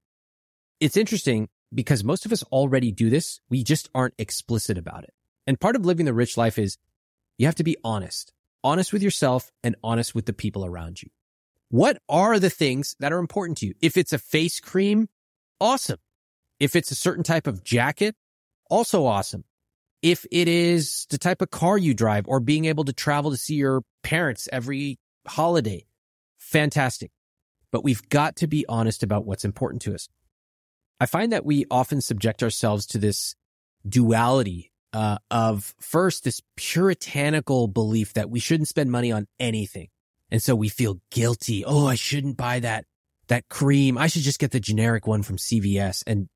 it's interesting because most of us already do this. We just aren't explicit about it. And part of living the rich life is you have to be honest, honest with yourself and honest with the people around you. What are the things that are important to you? If it's a face cream, awesome. If it's a certain type of jacket, also awesome if it is the type of car you drive or being able to travel to see your parents every holiday, fantastic. But we've got to be honest about what's important to us. I find that we often subject ourselves to this duality uh, of first this puritanical belief that we shouldn't spend money on anything. And so we feel guilty. Oh, I shouldn't buy that, that cream. I should just get the generic one from CVS. And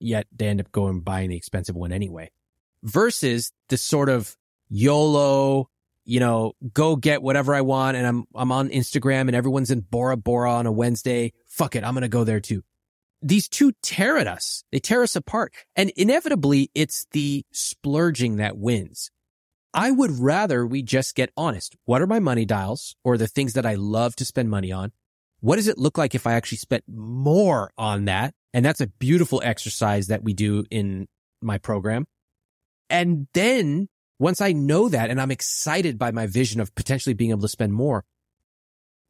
yet they end up going buying the expensive one anyway versus this sort of YOLO, you know, go get whatever I want. And I'm, I'm on Instagram and everyone's in Bora Bora on a Wednesday. Fuck it. I'm going to go there too. These two tear at us. They tear us apart. And inevitably it's the splurging that wins. I would rather we just get honest. What are my money dials or the things that I love to spend money on? What does it look like if I actually spent more on that? And that's a beautiful exercise that we do in my program. And then once I know that and I'm excited by my vision of potentially being able to spend more,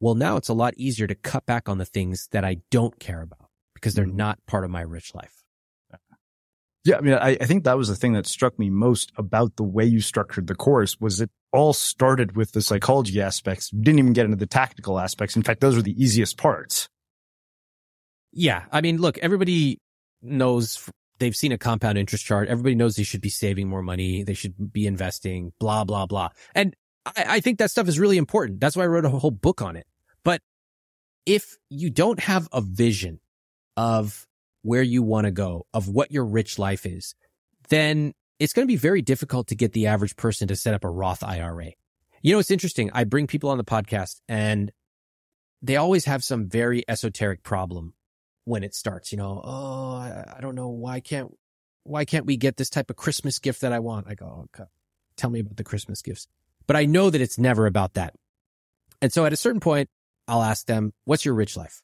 well, now it's a lot easier to cut back on the things that I don't care about because they're not part of my rich life. Yeah, I mean, I, I think that was the thing that struck me most about the way you structured the course was it all started with the psychology aspects. You didn't even get into the tactical aspects. In fact, those were the easiest parts. Yeah. I mean, look, everybody knows they've seen a compound interest chart. Everybody knows they should be saving more money. They should be investing, blah, blah, blah. And I, I think that stuff is really important. That's why I wrote a whole book on it. But if you don't have a vision of where you want to go, of what your rich life is, then it's going to be very difficult to get the average person to set up a Roth IRA. You know, it's interesting. I bring people on the podcast and they always have some very esoteric problem when it starts, you know, oh, I, don't know. Why can't, why can't we get this type of Christmas gift that I want? I go, oh, tell me about the Christmas gifts. But I know that it's never about that. And so at a certain point, I'll ask them, what's your rich life?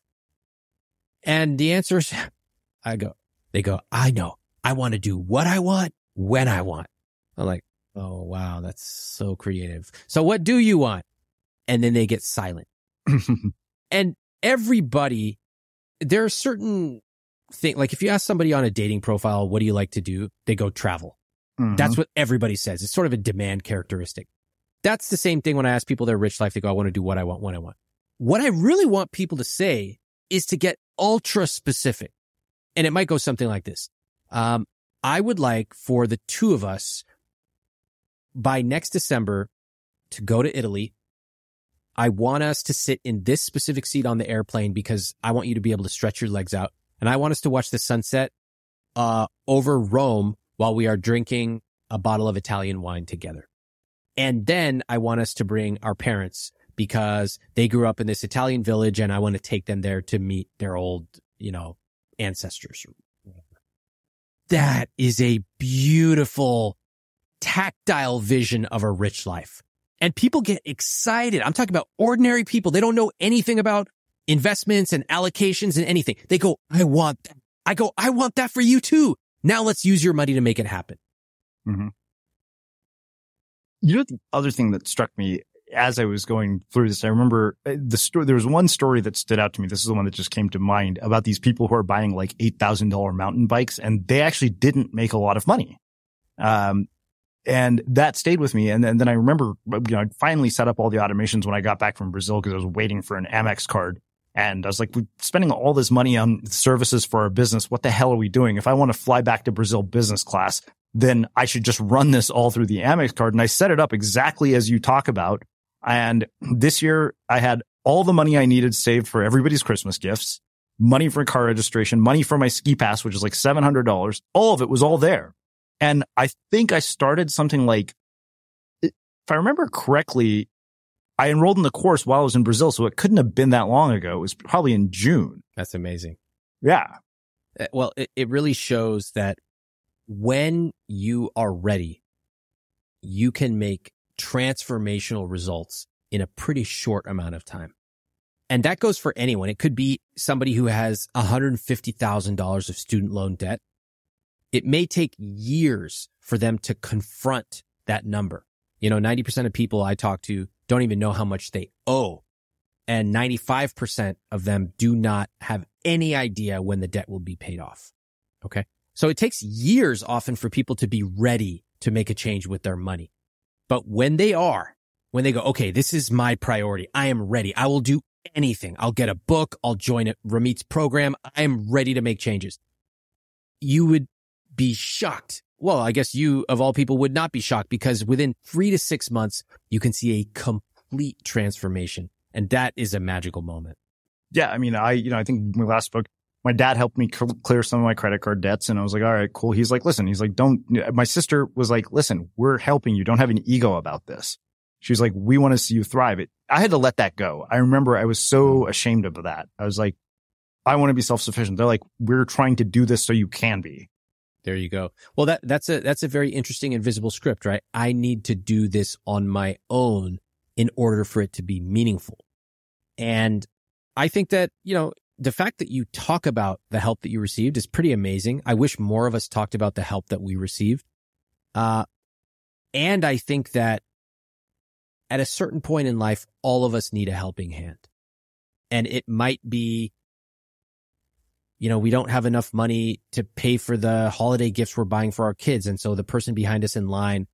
And the answer is, I go, they go, I know. I want to do what I want when I want. I'm like, oh, wow, that's so creative. So what do you want? And then they get silent. and everybody, there are certain things, like if you ask somebody on a dating profile, what do you like to do? They go travel. Mm-hmm. That's what everybody says. It's sort of a demand characteristic. That's the same thing when I ask people their rich life. They go, I want to do what I want when I want. What I really want people to say is to get ultra specific. And it might go something like this. Um, I would like for the two of us by next December to go to Italy. I want us to sit in this specific seat on the airplane because I want you to be able to stretch your legs out. And I want us to watch the sunset, uh, over Rome while we are drinking a bottle of Italian wine together. And then I want us to bring our parents because they grew up in this Italian village and I want to take them there to meet their old, you know, ancestors. That is a beautiful tactile vision of a rich life. And people get excited. I'm talking about ordinary people. They don't know anything about investments and allocations and anything. They go, I want that. I go, I want that for you too. Now let's use your money to make it happen. Mm-hmm. You know, the other thing that struck me as I was going through this, I remember uh, the story. There was one story that stood out to me. This is the one that just came to mind about these people who are buying like $8,000 mountain bikes and they actually didn't make a lot of money. Um, and that stayed with me. And then, then I remember, you know, I finally set up all the automations when I got back from Brazil because I was waiting for an Amex card. And I was like, we're spending all this money on services for our business. What the hell are we doing? If I want to fly back to Brazil business class, then I should just run this all through the Amex card. And I set it up exactly as you talk about. And this year I had all the money I needed saved for everybody's Christmas gifts, money for car registration, money for my ski pass, which is like $700. All of it was all there. And I think I started something like, if I remember correctly, I enrolled in the course while I was in Brazil. So it couldn't have been that long ago. It was probably in June. That's amazing. Yeah. Uh, well, it, it really shows that when you are ready, you can make transformational results in a pretty short amount of time. And that goes for anyone. It could be somebody who has $150,000 of student loan debt. It may take years for them to confront that number. You know, 90% of people I talk to don't even know how much they owe. And 95% of them do not have any idea when the debt will be paid off. Okay. So it takes years often for people to be ready to make a change with their money. But when they are, when they go, okay, this is my priority. I am ready. I will do anything. I'll get a book. I'll join a Ramit's program. I am ready to make changes. You would be shocked. Well, I guess you of all people would not be shocked because within three to six months, you can see a complete transformation. And that is a magical moment. Yeah. I mean, I, you know, I think we last spoke, my dad helped me clear some of my credit card debts. And I was like, all right, cool. He's like, listen, he's like, don't, my sister was like, listen, we're helping you. Don't have an ego about this. She was like, we want to see you thrive. It, I had to let that go. I remember I was so mm. ashamed of that. I was like, I want to be self-sufficient. They're like, we're trying to do this so you can be. There you go. Well, that, that's a, that's a very interesting invisible script, right? I need to do this on my own in order for it to be meaningful. And I think that, you know, the fact that you talk about the help that you received is pretty amazing. I wish more of us talked about the help that we received. Uh, and I think that at a certain point in life, all of us need a helping hand. And it might be, you know, we don't have enough money to pay for the holiday gifts we're buying for our kids. And so the person behind us in line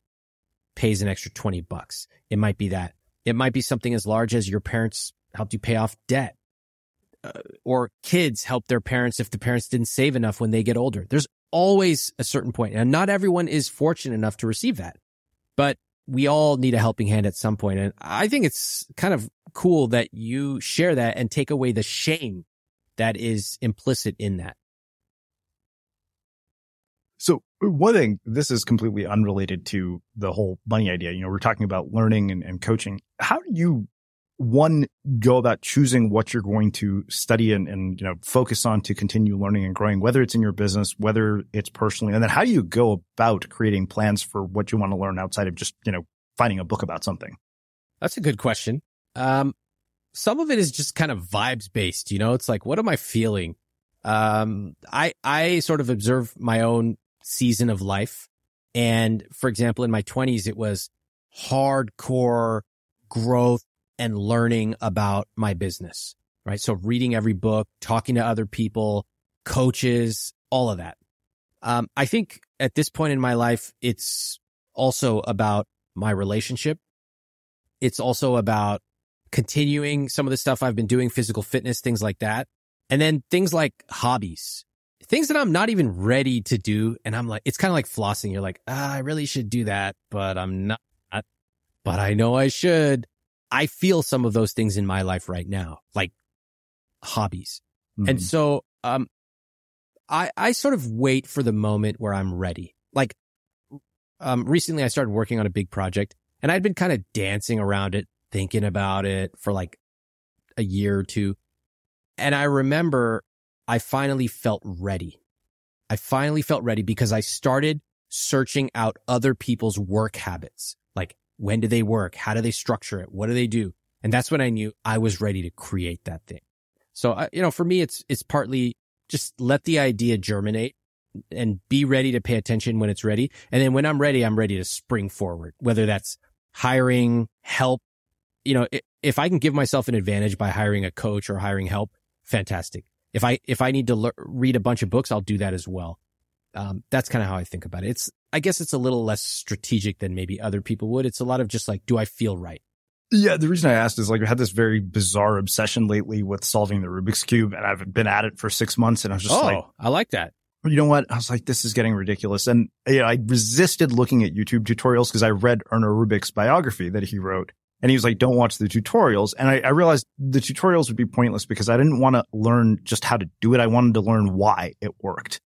pays an extra 20 bucks. It might be that. It might be something as large as your parents helped you pay off debt uh, or kids help their parents if the parents didn't save enough when they get older. There's always a certain point, and not everyone is fortunate enough to receive that, but we all need a helping hand at some point. And I think it's kind of cool that you share that and take away the shame that is implicit in that. So one thing, this is completely unrelated to the whole money idea. You know, we're talking about learning and, and coaching. How do you one go about choosing what you're going to study and, and, you know focus on to continue learning and growing whether it's in your business whether it's personally and then how do you go about creating plans for what you want to learn outside of just you know finding a book about something? That's a good question. Um, some of it is just kind of vibes based you know? It's like what am i feeling? Um, i i sort of observe my own season of life. And for example in my 20s it was hardcore growth and learning about my business, right? So reading every book, talking to other people, coaches, all of that. Um, I think at this point in my life, it's also about my relationship. It's also about continuing some of the stuff I've been doing, physical fitness, things like that. And then things like hobbies, things that I'm not even ready to do. And I'm like, it's kind of like flossing. You're like, ah, I really should do that, but I'm not, but I know I should. I feel some of those things in my life right now, like hobbies. Mm-hmm. And so, um, I, I sort of wait for the moment where I'm ready. Like, um, recently I started working on a big project and I'd been kind of dancing around it, thinking about it for like a year or two. And I remember I finally felt ready. I finally felt ready because I started searching out other people's work habits. When do they work? How do they structure it? What do they do? And that's when I knew I was ready to create that thing. So, you know, for me, it's, it's partly just let the idea germinate and be ready to pay attention when it's ready. And then when I'm ready, I'm ready to spring forward, whether that's hiring help. You know, if I can give myself an advantage by hiring a coach or hiring help, fantastic. If I, if I need to le- read a bunch of books, I'll do that as well. Um, that's kind of how I think about it. It's, I guess it's a little less strategic than maybe other people would. It's a lot of just like, do I feel right? Yeah, the reason I asked is like I had this very bizarre obsession lately with solving the Rubik's Cube, and I've been at it for six months, and I was just oh, like, I like that. You know what? I was like, this is getting ridiculous. And you know, I resisted looking at YouTube tutorials because I read Erno Rubik's biography that he wrote. And he was like, don't watch the tutorials. And I, I realized the tutorials would be pointless because I didn't want to learn just how to do it. I wanted to learn why it worked.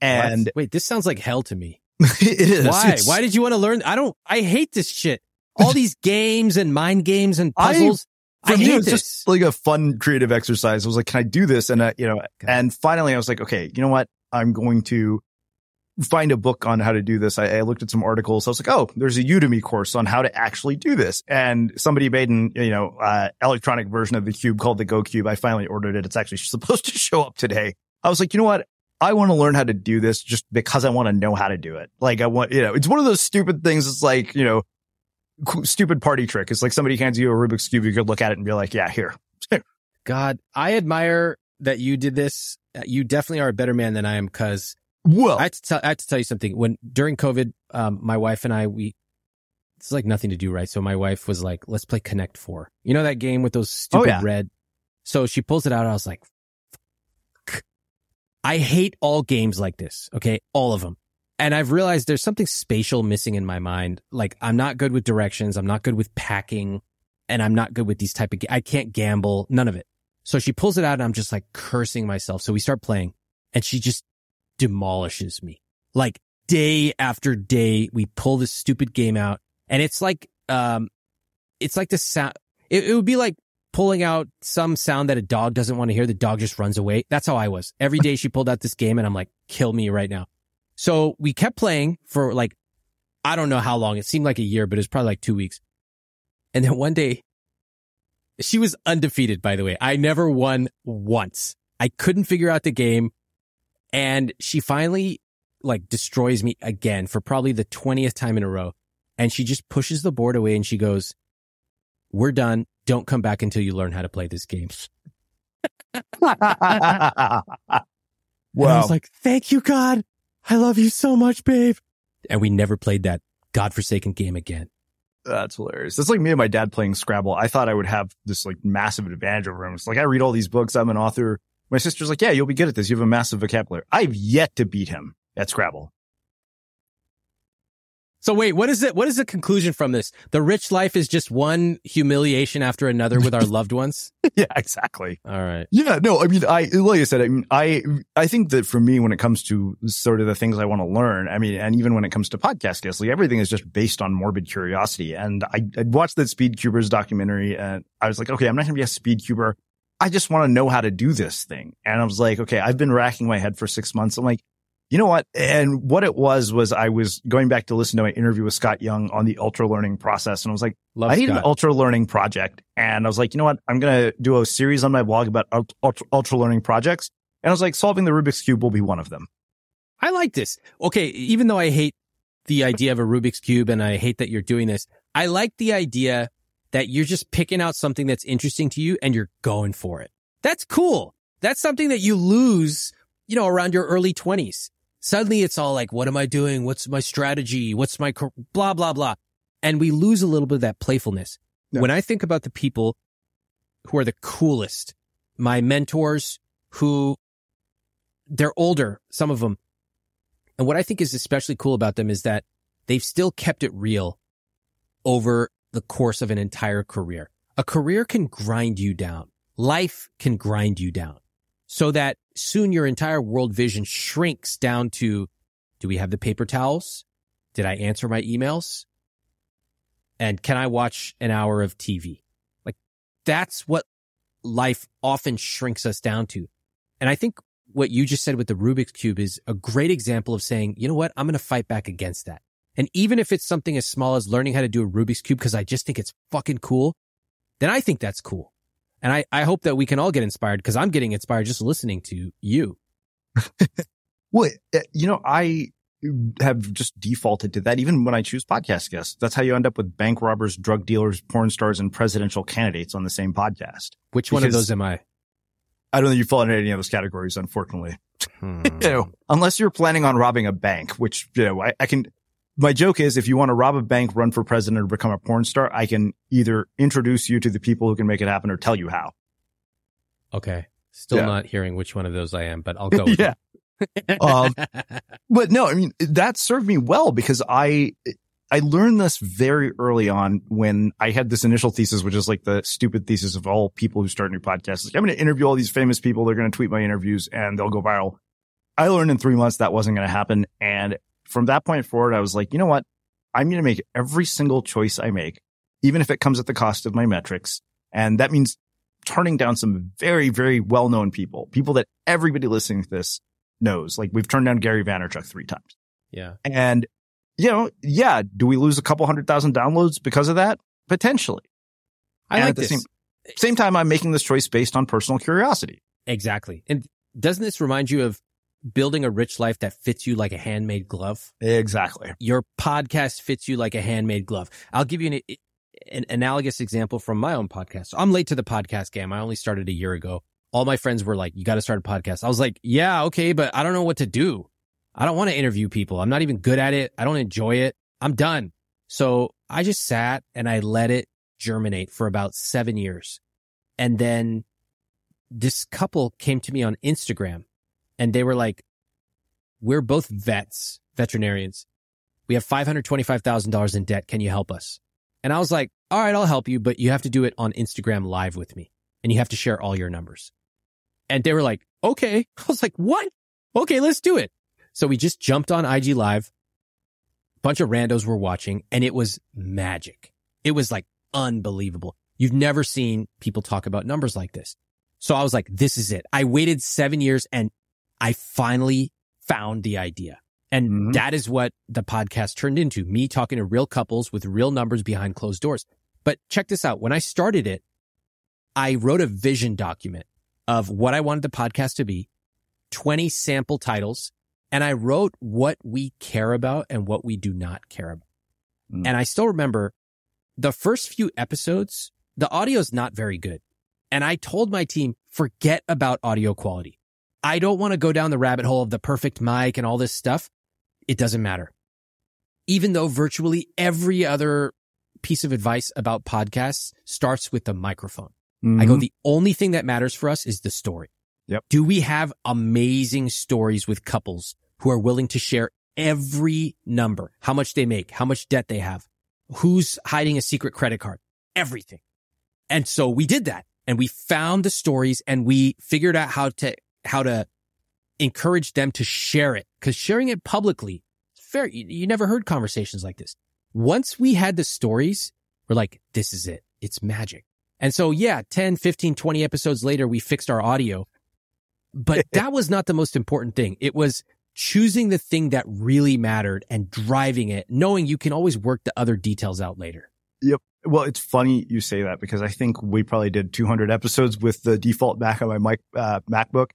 And what? wait, this sounds like hell to me. it is. Why? It's, Why did you want to learn? I don't, I hate this shit. All these games and mind games and puzzles. I, I hate it this. just like a fun creative exercise. I was like, can I do this? And, uh, you know, and finally I was like, okay, you know what? I'm going to find a book on how to do this. I, I looked at some articles. I was like, oh, there's a Udemy course on how to actually do this. And somebody made an, you know, uh, electronic version of the cube called the Go Cube. I finally ordered it. It's actually supposed to show up today. I was like, you know what? I want to learn how to do this just because I want to know how to do it. Like I want, you know, it's one of those stupid things. It's like, you know, stupid party trick. It's like somebody hands you a Rubik's cube. You could look at it and be like, yeah, here. God, I admire that you did this. Uh, You definitely are a better man than I am because well, I have to tell, I have to tell you something. When during COVID, um, my wife and I, we, it's like nothing to do, right? So my wife was like, let's play Connect Four. You know that game with those stupid yeah. red? So she pulls it out. I was like. I hate all games like this. Okay. All of them. And I've realized there's something spatial missing in my mind. Like I'm not good with directions. I'm not good with packing and I'm not good with these type of, I can't gamble, none of it. So she pulls it out and I'm just like cursing myself. So we start playing and she just demolishes me. Like day after day, we pull this stupid game out and it's like, um, it's like the sound, it, it would be like pulling out some sound that a dog doesn't want to hear. The dog just runs away. That's how I was. Every day she pulled out this game and I'm like, kill me right now. So we kept playing for like, I don't know how long. It seemed like a year, but it was probably like two weeks. And then one day she was undefeated, by the way. I never won once. I couldn't figure out the game. And she finally like destroys me again for probably the 20th time in a row. And she just pushes the board away and she goes, we're done. Don't come back until you learn how to play this game. wow. And I was like, thank you, God. I love you so much, babe. And we never played that godforsaken game again. That's hilarious. That's like me and my dad playing Scrabble. I thought I would have this like massive advantage over him. It's like I read all these books. I'm an author. My sister's like, yeah, you'll be good at this. You have a massive vocabulary. I've yet to beat him at Scrabble. So wait, what is it? What is the conclusion from this? The rich life is just one humiliation after another with our loved ones. yeah, exactly. All right. Yeah, no, I mean, I, like I said, I mean, I, I think that for me, when it comes to sort of the things I want to learn, I mean, and even when it comes to podcast guests, like everything is just based on morbid curiosity. And I, I watched that Speed Cubers documentary and I was like, okay, I'm not going to be a speed cuber. I just want to know how to do this thing. And I was like, okay, I've been racking my head for six months. I'm like, you know what? And what it was, was I was going back to listen to my interview with Scott Young on the ultra learning process. And I was like, Love I need Scott. an ultra learning project. And I was like, you know what? I'm going to do a series on my blog about ultra, ultra learning projects. And I was like, solving the Rubik's Cube will be one of them. I like this. Okay. Even though I hate the idea of a Rubik's Cube and I hate that you're doing this, I like the idea that you're just picking out something that's interesting to you and you're going for it. That's cool. That's something that you lose, you know, around your early twenties. Suddenly it's all like, what am I doing? What's my strategy? What's my blah, blah, blah. And we lose a little bit of that playfulness. Yeah. When I think about the people who are the coolest, my mentors who they're older, some of them. And what I think is especially cool about them is that they've still kept it real over the course of an entire career. A career can grind you down. Life can grind you down so that soon your entire world vision shrinks down to, do we have the paper towels? Did I answer my emails? And can I watch an hour of TV? Like that's what life often shrinks us down to. And I think what you just said with the Rubik's Cube is a great example of saying, you know what? I'm going to fight back against that. And even if it's something as small as learning how to do a Rubik's Cube, because I just think it's fucking cool, then I think that's cool. And I, I hope that we can all get inspired because I'm getting inspired just listening to you. well, uh, you know, I have just defaulted to that even when I choose podcast guests. That's how you end up with bank robbers, drug dealers, porn stars, and presidential candidates on the same podcast. Which one of those am I? I don't think you fall into any of those categories, unfortunately. Hmm. you know, unless you're planning on robbing a bank, which, you know, I, I can, my joke is if you want to rob a bank, run for president or become a porn star, I can either introduce you to the people who can make it happen or tell you how. Okay. Still Yeah. not hearing which one of those I am, but I'll go. With yeah. um, but no, I mean, that served me well because I, I learned this very early on when I had this initial thesis, which is like the stupid thesis of all people who start new podcasts. Like, I'm going to interview all these famous people. They're going to tweet my interviews and they'll go viral. I learned in three months that wasn't going to happen. And from that point forward, I was like, you know what? I'm going to make every single choice I make, even if it comes at the cost of my metrics. And that means turning down some very, very well known people, people that everybody listening to this knows. Like we've turned down Gary Vaynerchuk three times. Yeah. And, you know, yeah, do we lose a couple hundred thousand downloads because of that? Potentially. I And like at the this. same, same time, I'm making this choice based on personal curiosity. Exactly. And doesn't this remind you of building a rich life that fits you like a handmade glove? Exactly. Your podcast fits you like a handmade glove. I'll give you an, an analogous example from my own podcast. I'm late to the podcast game. I only started a year ago. All my friends were like, you got to start a podcast. I was like, yeah, okay, but I don't know what to do. I don't want to interview people. I'm not even good at it. I don't enjoy it. I'm done. So I just sat and I let it germinate for about seven years. And then this couple came to me on Instagram and they were like, we're both vets, veterinarians. We have $525,000 in debt. Can you help us? And I was like, all right, I'll help you, but you have to do it on Instagram live with me and you have to share all your numbers. And they were like, okay. I was like, what? Okay, let's do it. So we just jumped on IG live. A bunch of randos were watching and it was magic. It was like unbelievable. You've never seen people talk about numbers like this. So I was like, this is it. I waited seven years and I finally found the idea. And mm-hmm. that is what the podcast turned into me talking to real couples with real numbers behind closed doors. But check this out. When I started it, I wrote a vision document of what I wanted the podcast to be, 20 sample titles, and I wrote what we care about and what we do not care about. Mm. And I still remember the first few episodes, the audio is not very good. And I told my team, forget about audio quality. I don't want to go down the rabbit hole of the perfect mic and all this stuff. It doesn't matter. Even though virtually every other piece of advice about podcasts starts with the microphone. I go, Mhm. the only thing that matters for us is the story. Yep. Do we have amazing stories with couples who are willing to share every number, how much they make, how much debt they have, who's hiding a secret credit card, everything. And so we did that and we found the stories and we figured out how to, how to encourage them to share it because sharing it publicly, fair. You, you never heard conversations like this. Once we had the stories, we're like, this is it. It's magic. And so, yeah, 10, 15, 20 episodes later, we fixed our audio. But that was not the most important thing. It was choosing the thing that really mattered and driving it, knowing you can always work the other details out later. Yep. Well, it's funny you say that because I think we probably did 200 episodes with the default Mac on my mic, uh, MacBook.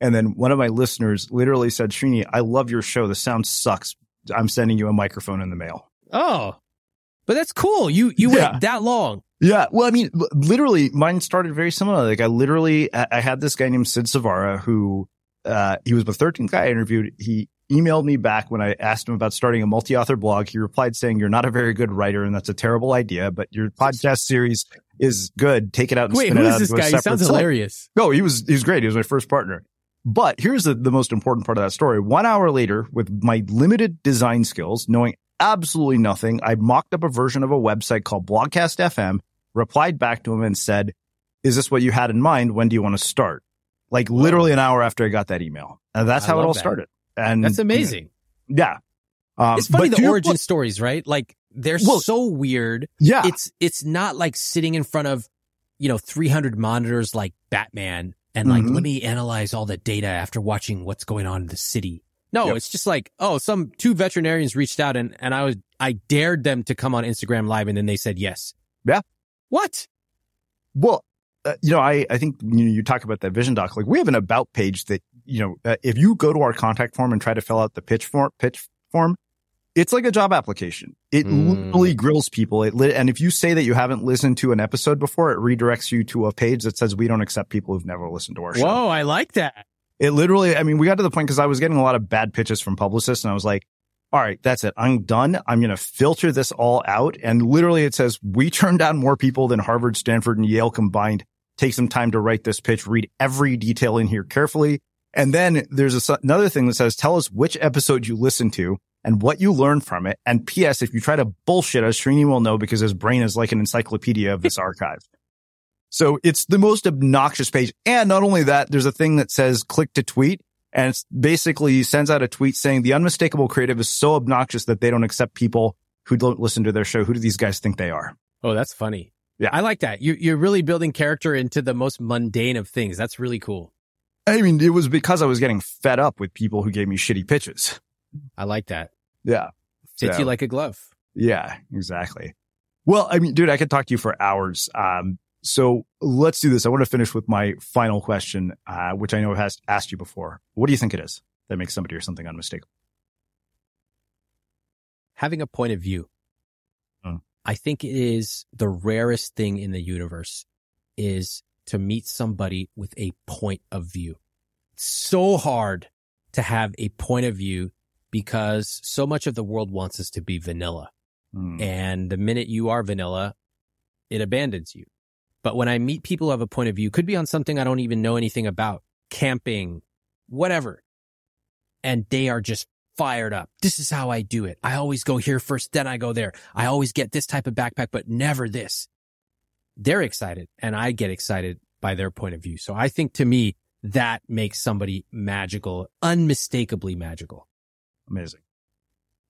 And then one of my listeners literally said, Srini, I love your show. The sound sucks. I'm sending you a microphone in the mail. Oh, but that's cool. You, you Yeah. went that long. Yeah. Well, I mean, literally mine started very similar. Like I literally, I had this guy named Sid Savara who, uh, he was the 13th guy I interviewed. He emailed me back when I asked him about starting a multi-author blog. He replied saying, you're not a very good writer and that's a terrible idea, but your podcast series is good. Take it out and Wait, spin who it is out this guy? He sounds site." hilarious. No, he was, he was great. He was my first partner. But here's the, the most important part of that story. One hour later, with my limited design skills, knowing absolutely nothing, I mocked up a version of a website called Blogcast FM, replied back to him and said, is this what you had in mind? When do you want to start? Like literally an hour after I got that email. And that's I how it all that. started. And That's amazing. Yeah. Um, it's funny the origin point- stories, right? Like they're Well, so weird. Yeah. It's it's not like sitting in front of, you know, 300 monitors like Batman and like Mhm. let me analyze all the data after watching what's going on in the city. No, Yep. it's just like, oh, some two veterinarians reached out and and I was I dared them to come on Instagram live and then they said yes. Yeah. What? Well, uh, you know, I, I think you, know, you talk about that vision doc. Like we have an about page that, you know, uh, if you go to our contact form and try to fill out the pitch form, pitch form, it's like a job application. It Mm. literally grills people. It lit, and if you say that you haven't listened to an episode before, it redirects you to a page that says we don't accept people who've never listened to our show. Whoa, I like that. It literally, I mean, we got to the point because I was getting a lot of bad pitches from publicists and I was like, all right, that's it. I'm done. I'm going to filter this all out. And literally it says we turned down more people than Harvard, Stanford and Yale combined. Take some time to write this pitch, read every detail in here carefully. And then there's a, another thing that says, tell us which episode you listened to and what you learn from it. And P.S. If you try to bullshit us, Srini will know because his brain is like an encyclopedia of this archive. So it's the most obnoxious page. And not only that, there's a thing that says click to tweet and it's basically sends out a tweet saying the unmistakable creative is so obnoxious that they don't accept people who don't listen to their show. Who do these guys think they are? Oh, that's funny. Yeah. I like that. You, you're really building character into the most mundane of things. That's really cool. I mean, it was because I was getting fed up with people who gave me shitty pitches. I like that. Yeah. Fits So- you like a glove. Yeah, exactly. Well, I mean, dude, I could talk to you for hours. Um, so let's do this. I want to finish with my final question, uh, which I know has asked you before. What do you think it is that makes somebody or something unmistakable? Having a point of view. Hmm. I think it is the rarest thing in the universe is to meet somebody with a point of view. It's so hard to have a point of view because so much of the world wants us to be vanilla. Hmm. And the minute you are vanilla, it abandons you. But when I meet people who have a point of view, could be on something I don't even know anything about, camping, whatever. And they are just fired up. This is how I do it. I always go here first, then I go there. I always get this type of backpack, but never this. They're excited and I get excited by their point of view. So I think to me, that makes somebody magical, unmistakably magical. Amazing.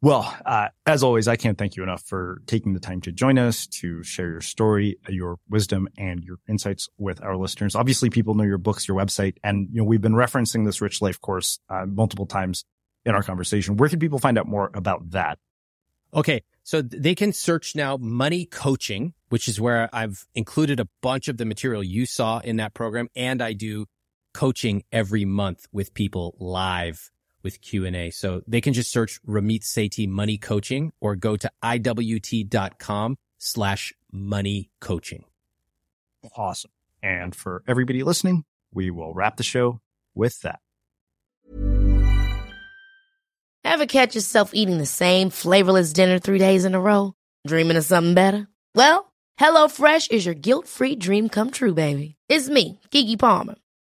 Well, uh, as always, I can't thank you enough for taking the time to join us, to share your story, your wisdom, and your insights with our listeners. Obviously, people know your books, your website, and you know we've been referencing this Rich Life course uh, multiple times in our conversation. Where can people find out more about that? Okay. So they can search now money coaching, which is where I've included a bunch of the material you saw in that program. And I do coaching every month with people live with Q and A. So they can just search Ramit Sethi money coaching or go to iwt.com slash money coaching. Awesome. And for everybody listening, we will wrap the show with that. Ever catch yourself eating the same flavorless dinner three days in a row? Dreaming of something better? Well, HelloFresh is your guilt-free dream come true, baby. It's me, Keke Palmer.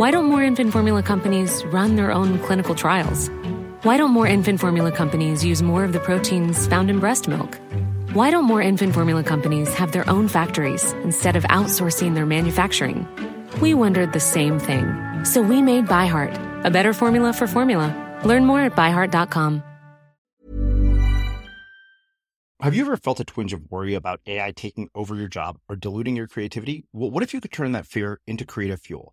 Why don't more infant formula companies run their own clinical trials? Why don't more infant formula companies use more of the proteins found in breast milk? Why don't more infant formula companies have their own factories instead of outsourcing their manufacturing? We wondered the same thing. So we made ByHeart, a better formula for formula. Learn more at byheart.com. Have you ever felt a twinge of worry about AI taking over your job or diluting your creativity? Well, what if you could turn that fear into creative fuel?